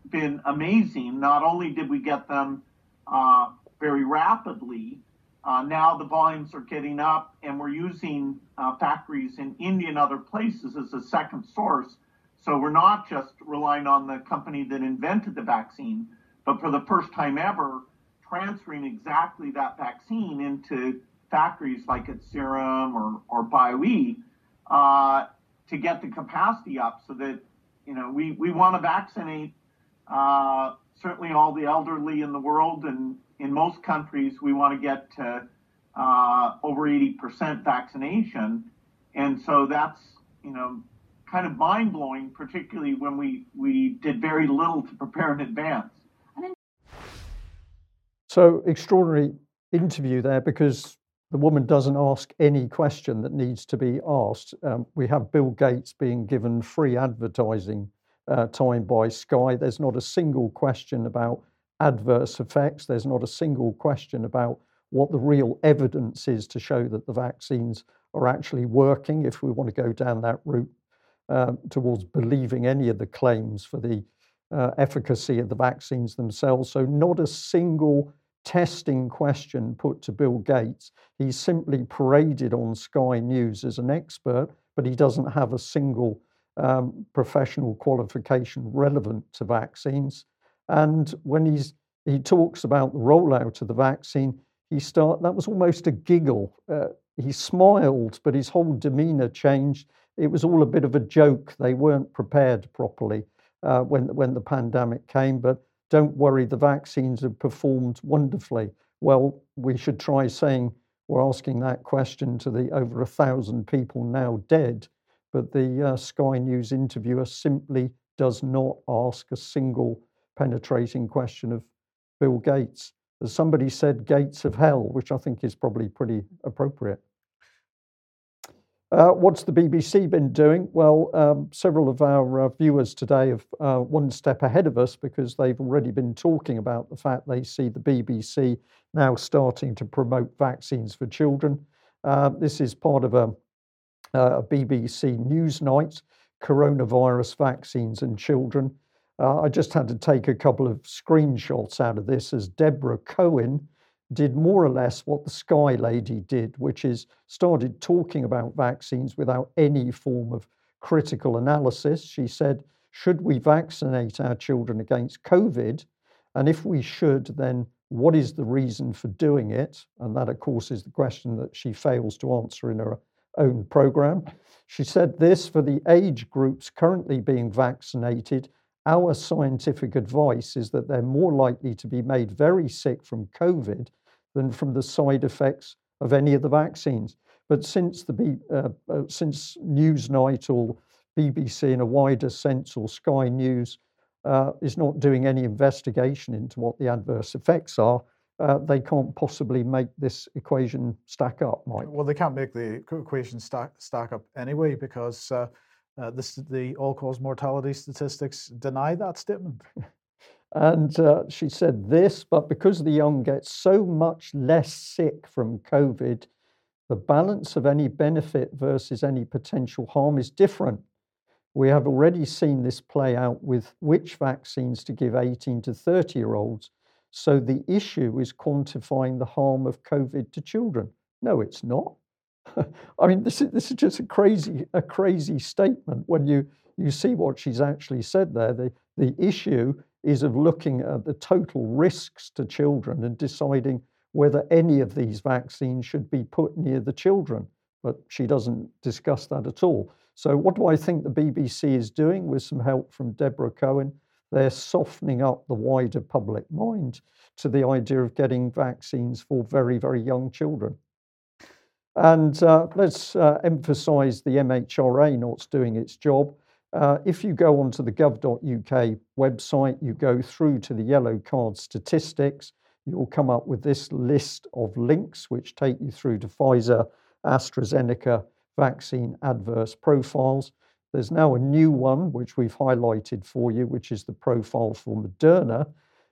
Speaker 5: been amazing. Not only did we get them uh, very rapidly, uh, now the volumes are getting up, and we're using uh, factories in India and other places as a second source. So we're not just relying on the company that invented the vaccine, but for the first time ever, transferring exactly that vaccine into factories like at Serum or, or BioE uh, to get the capacity up so that, you know, we, we want to vaccinate uh, certainly all the elderly in the world. And in most countries, we want to get to uh, over 80% vaccination. And so that's, you know, kind of mind blowing, particularly when we, we did very little to prepare in advance.
Speaker 1: So extraordinary interview there because the woman doesn't ask any question that needs to be asked. Um, we have Bill Gates being given free advertising uh, time by Sky. There's not a single question about adverse effects. There's not a single question about what the real evidence is to show that the vaccines are actually working if we want to go down that route uh, towards believing any of the claims for the uh, efficacy of the vaccines themselves. So, not a single testing question put to Bill Gates. He's simply paraded on Sky News as an expert, but he doesn't have a single um, professional qualification relevant to vaccines. And when he's he talks about the rollout of the vaccine, he start that was almost a giggle. Uh, he smiled, but his whole demeanour changed. It was all a bit of a joke. They weren't prepared properly uh, when when the pandemic came. But don't worry, the vaccines have performed wonderfully. Well, we should try saying we're asking that question to the over a thousand people now dead, but the uh, Sky News interviewer simply does not ask a single penetrating question of Bill Gates. As somebody said, gates of hell, which I think is probably pretty appropriate. Uh, what's the BBC been doing? Well, um, several of our uh, viewers today have uh, one step ahead of us because they've already been talking about the fact they see the BBC now starting to promote vaccines for children. Uh, this is part of a, uh, a BBC Newsnight, Coronavirus Vaccines and Children. Uh, I just had to take a couple of screenshots out of this as Deborah Cohen did more or less what the Sky Lady did, which is started talking about vaccines without any form of critical analysis. She said, Should we vaccinate our children against COVID? And if we should, then what is the reason for doing it? And that, of course, is the question that she fails to answer in her own program. She said this for the age groups currently being vaccinated, our scientific advice is that they're more likely to be made very sick from COVID than from the side effects of any of the vaccines. But since the uh, uh, since Newsnight or BBC in a wider sense or Sky News uh, is not doing any investigation into what the adverse effects are, uh, they can't possibly make this equation stack up, Mike.
Speaker 2: Well, they can't make the equation stack, stack up anyway because uh, uh, the all-cause mortality statistics deny that statement.
Speaker 1: and uh, she said this, but because the young get so much less sick from COVID, the balance of any benefit versus any potential harm is different. We have already seen this play out with which vaccines to give 18 to 30 year olds. So the issue is quantifying the harm of COVID to children. No, it's not. I mean, this is this is just a crazy a crazy statement when you you see what she's actually said there. The the issue is of looking at the total risks to children and deciding whether any of these vaccines should be put near the children. But she doesn't discuss that at all. So, what do I think the BBC is doing with some help from Deborah Cohen? They're softening up the wider public mind to the idea of getting vaccines for very, very young children. And uh, let's uh, emphasize the MHRA not doing its job. Uh, if you go onto the gov.uk website, you go through to the yellow card statistics, you'll come up with this list of links which take you through to Pfizer, AstraZeneca vaccine adverse profiles. There's now a new one which we've highlighted for you, which is the profile for Moderna.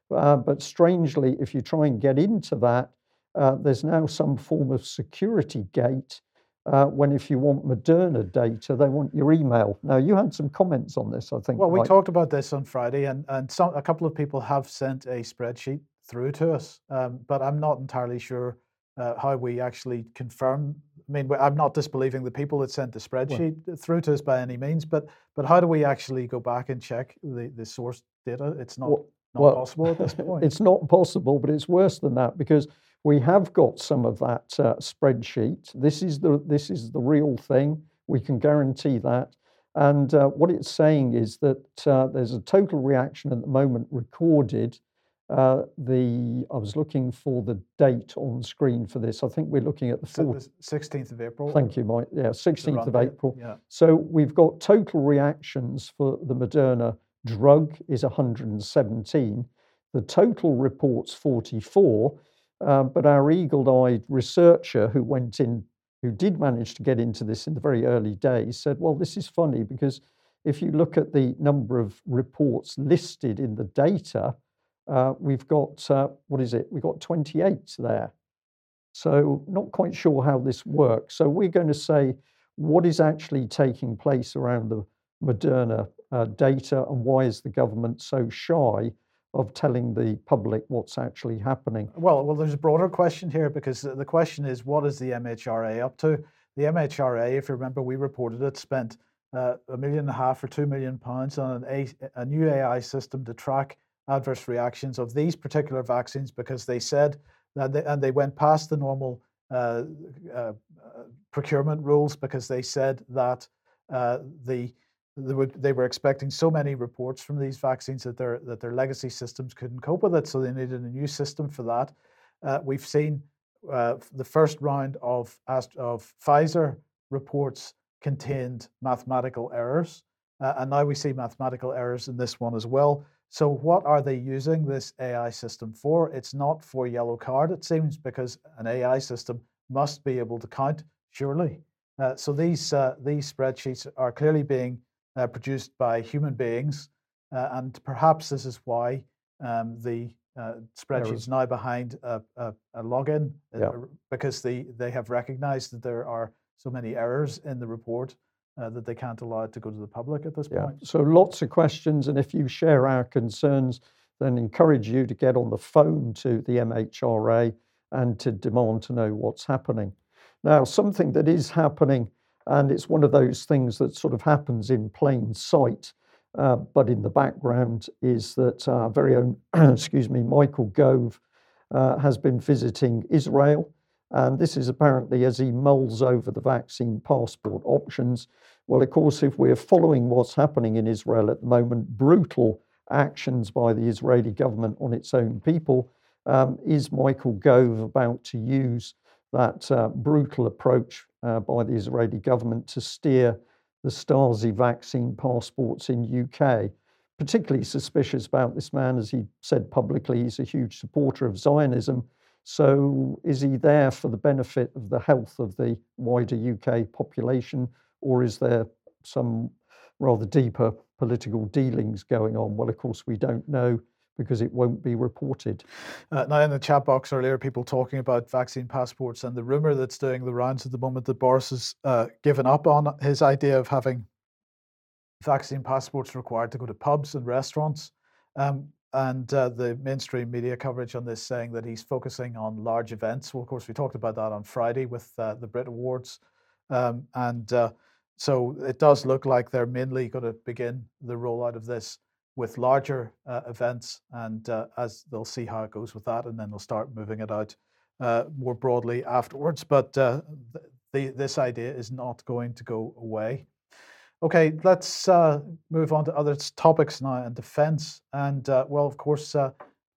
Speaker 1: Uh, but strangely, if you try and get into that, uh, there's now some form of security gate uh, when if you want Moderna data, they want your email. Now, you had some comments on this, I think.
Speaker 2: Well, we Mike. talked about this on Friday, and, and some, a couple of people have sent a spreadsheet through to us, um, but I'm not entirely sure uh, how we actually confirm. I mean, I'm not disbelieving the people that sent the spreadsheet well, through to us by any means, but but how do we actually go back and check the, the source data? It's not, well, not well, possible at this point.
Speaker 1: It's not possible, but it's worse than that because we have got some of that uh, spreadsheet. This is the this is the real thing. We can guarantee that. And uh, what it's saying is that uh, there's a total reaction at the moment recorded. Uh, the I was looking for the date on screen for this. I think we're looking at the
Speaker 2: fourth, sixteenth of April.
Speaker 1: Thank you, Mike. Yeah, sixteenth of April. Yeah. So we've got total reactions for the Moderna drug is 117. The total reports 44 um, but our eagle eyed researcher who went in, who did manage to get into this in the very early days, said, Well, this is funny because if you look at the number of reports listed in the data, uh, we've got, uh, what is it? We've got 28 there. So, not quite sure how this works. So, we're going to say what is actually taking place around the Moderna uh, data and why is the government so shy of telling the public what's actually happening?
Speaker 2: Well, well, there's a broader question here because the question is what is the MHRA up to? The MHRA, if you remember, we reported it, spent uh, a million and a half or two million pounds on a, a new AI system to track adverse reactions of these particular vaccines because they said that they, and they went past the normal uh, uh, procurement rules because they said that uh, the they, would, they were expecting so many reports from these vaccines that their that their legacy systems couldn't cope with it, so they needed a new system for that. Uh, we've seen uh, the first round of of Pfizer reports contained mathematical errors, uh, and now we see mathematical errors in this one as well. So, what are they using this AI system for? It's not for yellow card, it seems, because an AI system must be able to count, surely. Uh, so, these, uh, these spreadsheets are clearly being uh, produced by human beings, uh, and perhaps this is why um, the uh, spreadsheet's now behind a, a, a login
Speaker 1: yeah.
Speaker 2: because they, they have recognized that there are so many errors in the report uh, that they can't allow it to go to the public at this
Speaker 1: yeah.
Speaker 2: point.
Speaker 1: So lots of questions, and if you share our concerns, then encourage you to get on the phone to the MHRA and to demand to know what's happening. Now, something that is happening, and it's one of those things that sort of happens in plain sight, uh, but in the background, is that our very own, excuse me, Michael Gove uh, has been visiting Israel and this is apparently as he mulls over the vaccine passport options. Well, of course, if we're following what's happening in Israel at the moment, brutal actions by the Israeli government on its own people, um, is Michael Gove about to use that uh, brutal approach uh, by the Israeli government to steer the Stasi vaccine passports in UK? Particularly suspicious about this man, as he said publicly, he's a huge supporter of Zionism so, is he there for the benefit of the health of the wider UK population, or is there some rather deeper political dealings going on? Well, of course, we don't know because it won't be reported.
Speaker 2: Uh, now, in the chat box earlier, people talking about vaccine passports and the rumour that's doing the rounds at the moment that Boris has uh, given up on his idea of having vaccine passports required to go to pubs and restaurants. Um, and uh, the mainstream media coverage on this saying that he's focusing on large events. Well, of course, we talked about that on Friday with uh, the Brit Awards. Um, and uh, so it does look like they're mainly going to begin the rollout of this with larger uh, events. And uh, as they'll see how it goes with that, and then they'll start moving it out uh, more broadly afterwards. But the, this idea is not going to go away. Okay, let's uh, move on to other topics now and defense. And uh, well, of course,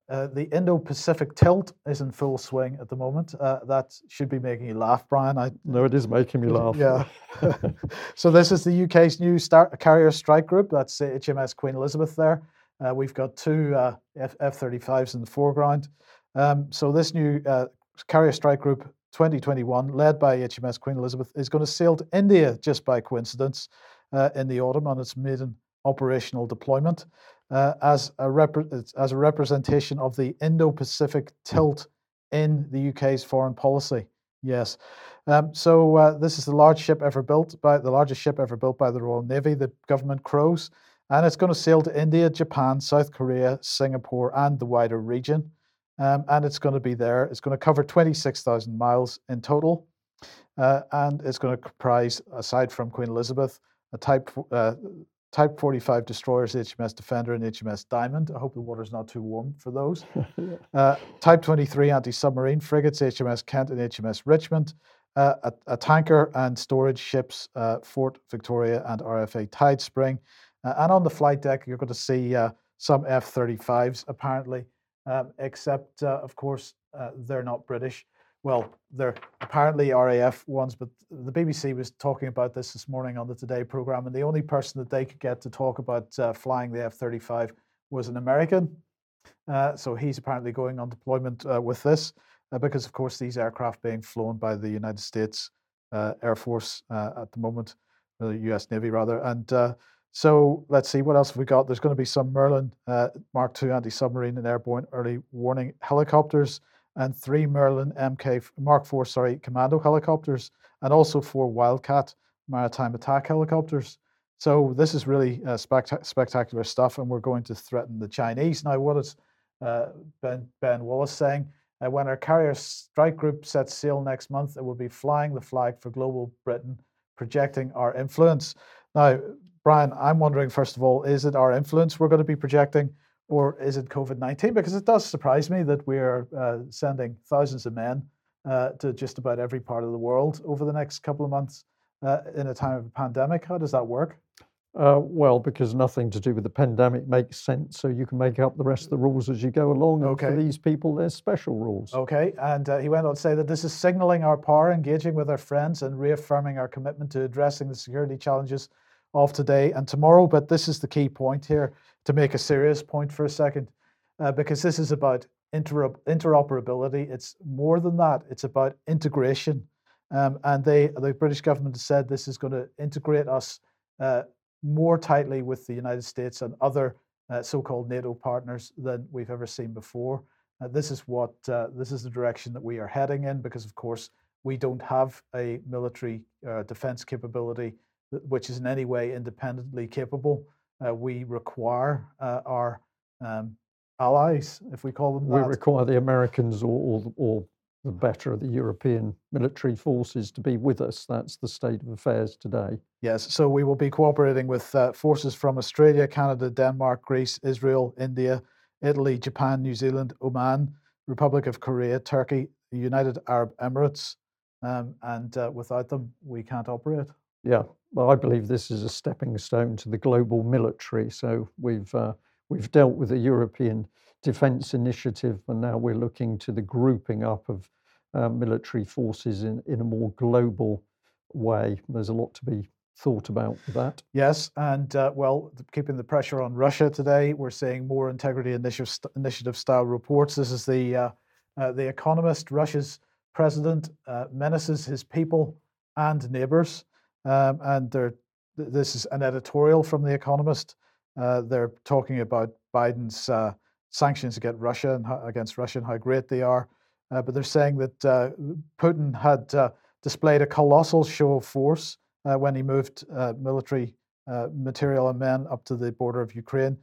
Speaker 2: uh, uh the Indo Pacific tilt is in full swing at the moment. Uh, that should be making you laugh, Brian. I,
Speaker 1: no, it is making me laugh.
Speaker 2: Yeah. so, this is the UK's new star- carrier strike group. That's HMS Queen Elizabeth there. Uh, we've got two F 35s in the foreground. Um, so, this new carrier strike group 2021, led by HMS Queen Elizabeth, is going to sail to India just by coincidence uh, in the autumn on its maiden operational deployment uh, as, a rep- as a representation of the Indo Pacific tilt in the UK's foreign policy. Yes. Um, so uh, this is the large ship ever built by the largest ship ever built by the Royal Navy, the government Crows, and it's going to sail to India, Japan, South Korea, Singapore, and the wider region. Um, and it's going to be there. It's going to cover 26,000 miles in total, uh, and it's going to comprise, aside from Queen Elizabeth, a Type uh, Type 45 destroyers, HMS Defender and HMS Diamond. I hope the water's not too warm for those. uh, type 23 anti-submarine frigates, HMS Kent and HMS Richmond. Uh, a, a, tanker and storage ships, uh, Fort Victoria and RFA Tidespring. Uh, and on the flight deck, you're going to see uh, some F-35s apparently, um, except of course they're not British well, they're apparently RAF ones, but the BBC was talking about this this morning on the Today program, and the only person that they could get to talk about uh, flying the F 35 was an American. Uh, so he's apparently going on deployment uh, with this, uh, because of course these aircraft being flown by the United States uh, Air Force uh, at the moment, the US Navy rather. And so let's see what else have we got. There's going to be some Merlin Mark II anti submarine and airborne early warning helicopters and three Merlin MK Mark IV sorry commando helicopters, and also four Wildcat maritime attack helicopters. So this is really uh, specta- spectacular stuff, and we're going to threaten the Chinese. Now, what is uh, Ben, ben Wallace saying? Uh, when our carrier strike group sets sail next month, it will be flying the flag for global Britain, projecting our influence. Now, Brian, I'm wondering, first of all, is it our influence we're going to be projecting, or is it COVID 19? Because it does surprise me that we're uh, sending thousands of men uh, to just about every part of the world over the next couple of months uh, in a time of a pandemic. How does that work?
Speaker 1: Uh, well, because nothing to do with the pandemic makes sense, so you can make up the rest of the rules as you go along. And
Speaker 2: Okay.
Speaker 1: for these people, there's special rules.
Speaker 2: Okay, and uh, he went on to say that this is signaling our power, engaging with our friends, and reaffirming our commitment to addressing the security challenges of today and tomorrow. But this is the key point here to make a serious point for a second, uh, because this is about interop- interoperability. It's more than that, it's about integration. Um, and they, the British government has said this is going to integrate us uh, more tightly with the United States and other uh, so-called NATO partners than we've ever seen before. Uh, this is what uh, this is the direction that we are heading in because, of course, we don't have a military uh, defense capability which is in any way independently capable. Uh, we require uh, our um, allies, if we call them
Speaker 1: We
Speaker 2: that.
Speaker 1: require the Americans or, or, or the better, of the European military forces to be with us. That's the state of affairs today.
Speaker 2: Yes, so we will be cooperating with uh, forces from Australia, Canada, Denmark, Greece, Israel, India, Italy, Japan, New Zealand, Oman, Republic of Korea, Turkey, the United Arab Emirates, um, and uh, without them, we can't operate.
Speaker 1: Yeah, well, I believe this is a stepping stone to the global military. So we've uh, we've dealt with the European Defence Initiative, and now we're looking to the grouping up of uh, military forces in, in a more global way. There's a lot to be thought about that.
Speaker 2: Yes, and uh, well, keeping the pressure on Russia today, we're seeing more integrity initiative, initiative style reports. This is the uh, uh, the Economist. Russia's president uh, menaces his people and neighbors, um, and they're, th- this is an editorial from the Economist. Uh, they're talking about Biden's uh, sanctions against Russia and how, against Russia and how great they are, uh, but they're saying that uh, Putin had uh, displayed a colossal show of force uh, when he moved military material and men up to the border of Ukraine,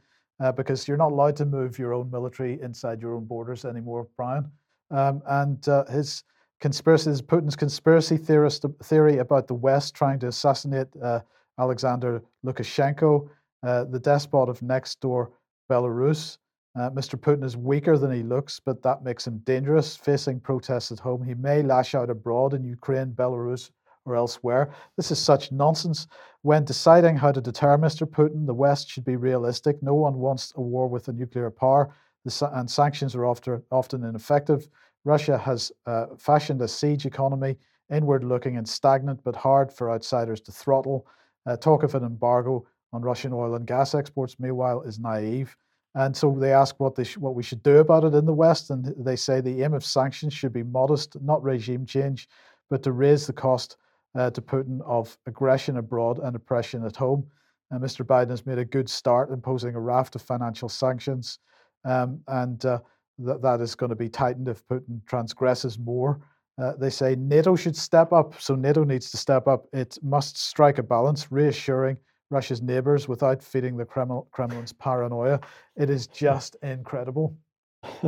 Speaker 2: because you're not allowed to move your own military inside your own borders anymore, Brian. Um, and his conspiracy, Putin's conspiracy theorist theory about the West trying to assassinate uh, Alexander Lukashenko, uh, the despot of next door Belarus. Uh, Mr. Putin is weaker than he looks, but that makes him dangerous. Facing protests at home, he may lash out abroad in Ukraine, Belarus, or elsewhere. This is such nonsense. When deciding how to deter Mr. Putin, the West should be realistic. No one wants a war with a nuclear power, and sanctions are often, often ineffective. Russia has uh, fashioned a siege economy, inward looking and stagnant, but hard for outsiders to throttle. Uh, talk of an embargo on Russian oil and gas exports, meanwhile, is naive. And so they ask what they sh- what we should do about it in the West, and they say the aim of sanctions should be modest, not regime change, but to raise the cost uh, to Putin of aggression abroad and oppression at home. And Mr. Biden has made a good start imposing a raft of financial sanctions, um, and uh, that that is going to be tightened if Putin transgresses more. Uh, they say NATO should step up, so NATO needs to step up. It must strike a balance, reassuring Russia's neighbors without feeding the Kremlin, Kremlin's paranoia. It is just incredible.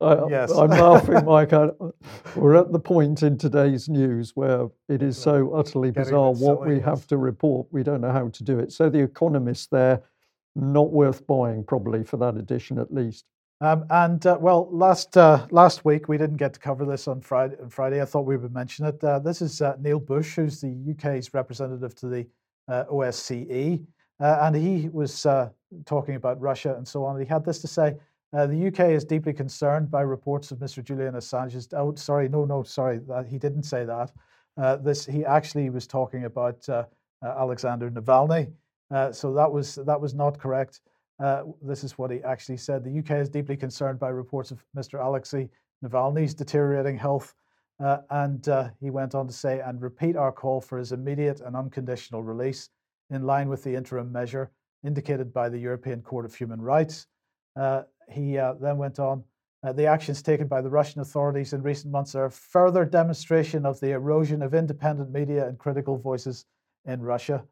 Speaker 1: I,
Speaker 2: Yes.
Speaker 1: I'm laughing, Mike. I, we're at the point in today's news where it is so utterly
Speaker 2: Getting
Speaker 1: bizarre what
Speaker 2: silly,
Speaker 1: we
Speaker 2: yes.
Speaker 1: have to report. We don't know how to do it. So the Economist there, not worth buying probably for that edition at least.
Speaker 2: Um, and uh, well, last uh, last week we didn't get to cover this on Friday. On Friday, I thought we would mention it. Uh, this is uh, Neil Bush, who's the UK's representative to the uh, OSCE, uh, and he was talking about Russia and so on. He had this to say: The UK is deeply concerned by reports of Mr. Julian Assange's. Oh, sorry, no, no, sorry, he didn't say that. This he actually was talking about Alexander Navalny. So that was that was not correct. Uh, this is what he actually said. The UK is deeply concerned by reports of Mr. Alexei Navalny's deteriorating health. Uh, and uh, he went on to say, and repeat our call for his immediate and unconditional release in line with the interim measure indicated by the European Court of Human Rights. Uh, he uh, then went on the actions taken by the Russian authorities in recent months are a further demonstration of the erosion of independent media and critical voices in Russia.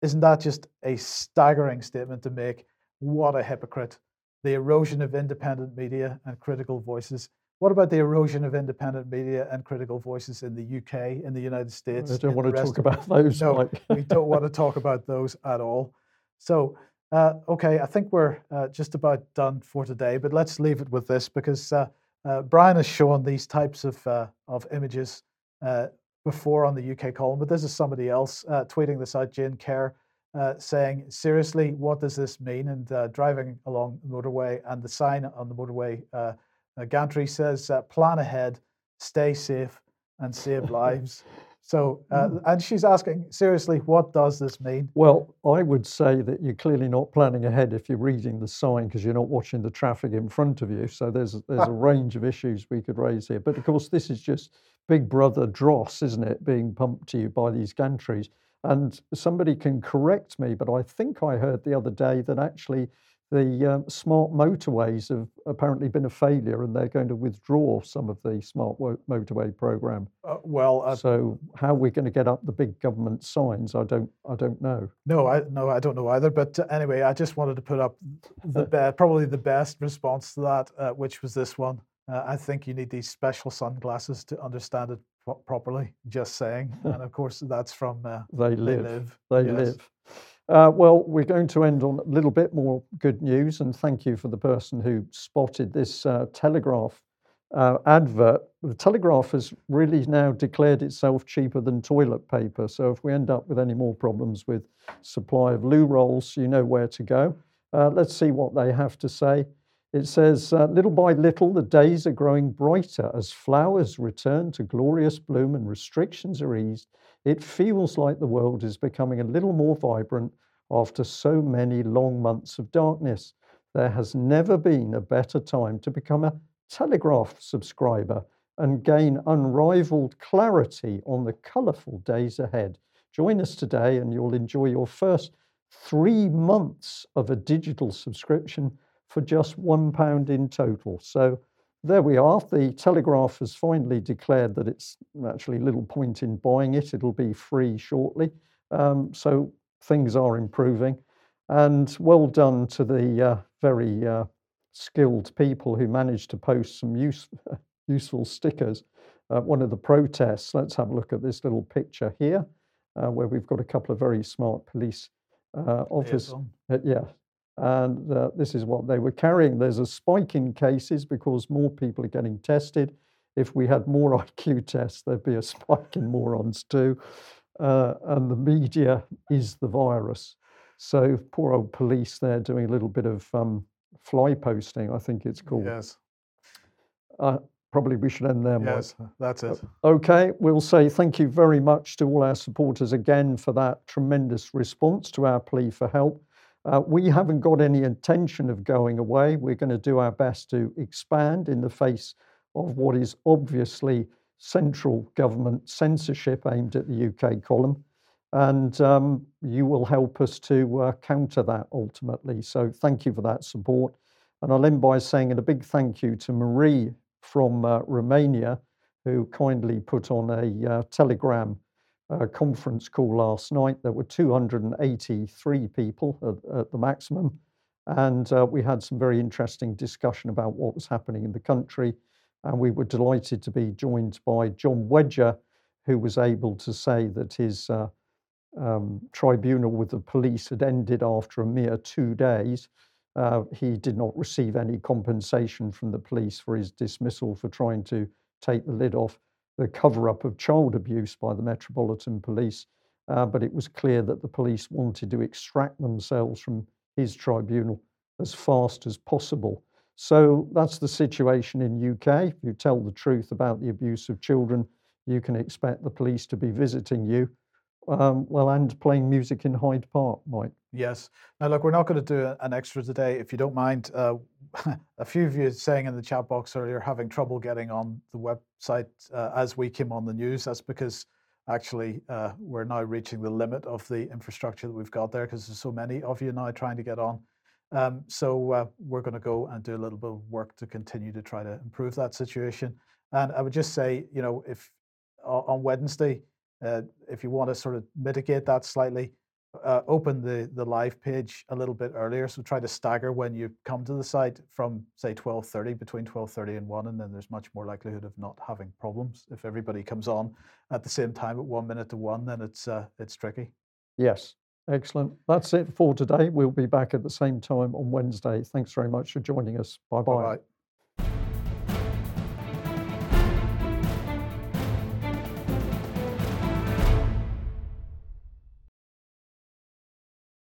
Speaker 2: Isn't that just a staggering statement to make? What a hypocrite. The erosion of independent media and critical voices. What about the erosion of independent media and critical voices in the UK, in the United States?
Speaker 1: I don't want to talk about those.
Speaker 2: No, we don't want to talk about those at all. So, uh, okay, I think we're uh, just about done for today, but let's leave it with this because uh, uh, Brian has shown these types of, uh, of images uh, before on the UK column, but this is somebody else uh, tweeting this out, Jane Kerr, uh, saying, seriously, what does this mean? And uh, driving along the motorway, and the sign on the motorway uh, uh, gantry says, uh, plan ahead, stay safe, and save lives. So, uh, and she's asking, seriously, what does this mean?
Speaker 1: Well, I would say that you're clearly not planning ahead if you're reading the sign because you're not watching the traffic in front of you. So there's there's a range of issues we could raise here. But of course, this is just Big Brother dross, isn't it, being pumped to you by these gantries? And somebody can correct me, but I think I heard the other day that actually the um, smart motorways have apparently been a failure and they're going to withdraw some of the smart wo- motorway program.
Speaker 2: Uh, well, uh,
Speaker 1: So how are we're going to get up the big government signs, I don't, I don't know.
Speaker 2: no, I no, I don't know either. But uh, anyway, I just wanted to put up the be- probably the best response to that, uh, which was this one. Uh, I think you need these special sunglasses to understand it properly. Just saying, and of course that's from uh,
Speaker 1: They
Speaker 2: They
Speaker 1: live.
Speaker 2: Live.
Speaker 1: They
Speaker 2: Yes.
Speaker 1: live. Uh, well, we're going to end on a little bit more good news, and thank you for the person who spotted this uh, Telegraph uh, advert. The Telegraph has really now declared itself cheaper than toilet paper. So if we end up with any more problems with supply of loo rolls, you know where to go. Uh, let's see what they have to say. It says, uh, little by little, the days are growing brighter as flowers return to glorious bloom and restrictions are eased. It feels like the world is becoming a little more vibrant after so many long months of darkness. There has never been a better time to become a Telegraph subscriber and gain unrivaled clarity on the colourful days ahead. Join us today and you'll enjoy your first three months of a digital subscription for just £1 in total. So there we are. The Telegraph has finally declared that it's actually little point in buying it. It'll be free shortly. Um, so things are improving. And well done to the uh, very uh, skilled people who managed to post some use, useful stickers. Uh, one of the protests, let's have a look at this little picture here, uh, where we've got a couple of very smart police uh, officers. Uh, yeah. And uh, this is what they were carrying. There's a spike in cases because more people are getting tested. If we had more IQ tests, there'd be a spike in morons too. Uh, and the media is the virus. So poor old police there doing a little bit of um, fly posting, I think it's called.
Speaker 2: Yes,
Speaker 1: Uh, probably we should end there, Mike.
Speaker 2: yes, that's it.
Speaker 1: Okay, we'll say thank you very much to all our supporters again for that tremendous response to our plea for help. Uh, we haven't got any intention of going away. We're going to do our best to expand in the face of what is obviously central government censorship aimed at the UK column. And um, you will help us to uh, counter that ultimately. So thank you for that support. And I'll end by saying a big thank you to Marie from uh, Romania, who kindly put on a uh, telegram uh, conference call last night. There were 283 people at, at the maximum. And uh, we had some very interesting discussion about what was happening in the country. And we were delighted to be joined by John Wedger, who was able to say that his uh, um, tribunal with the police had ended after a mere two days. Uh, he did not receive any compensation from the police for his dismissal for trying to take the lid off the cover up of child abuse by the Metropolitan Police. Uh, but it was clear that the police wanted to extract themselves from his tribunal as fast as possible. So that's the situation in UK. If you tell the truth about the abuse of children, you can expect the police to be visiting you. Um, well, and playing music in Hyde Park, Mike.
Speaker 2: Yes. Now, look, we're not going to do an extra today, if you don't mind. Uh, a few of you saying in the chat box earlier having trouble getting on the website uh, as we came on the news. That's because actually uh, we're now reaching the limit of the infrastructure that we've got there because there's so many of you now trying to get on. Um, so uh, we're going to go and do a little bit of work to continue to try to improve that situation. And I would just say, you know, if on Wednesday, uh, if you want to sort of mitigate that slightly, uh, open the, the live page a little bit earlier. So try to stagger when you come to the site from say 12.30, between 12.30 and 1, and then there's much more likelihood of not having problems. If everybody comes on at the same time at one minute to one, then it's, uh, it's tricky.
Speaker 1: Yes, excellent. That's it for today. We'll be back at the same time on Wednesday. Thanks very much for joining us. Bye-bye.
Speaker 2: Bye-bye.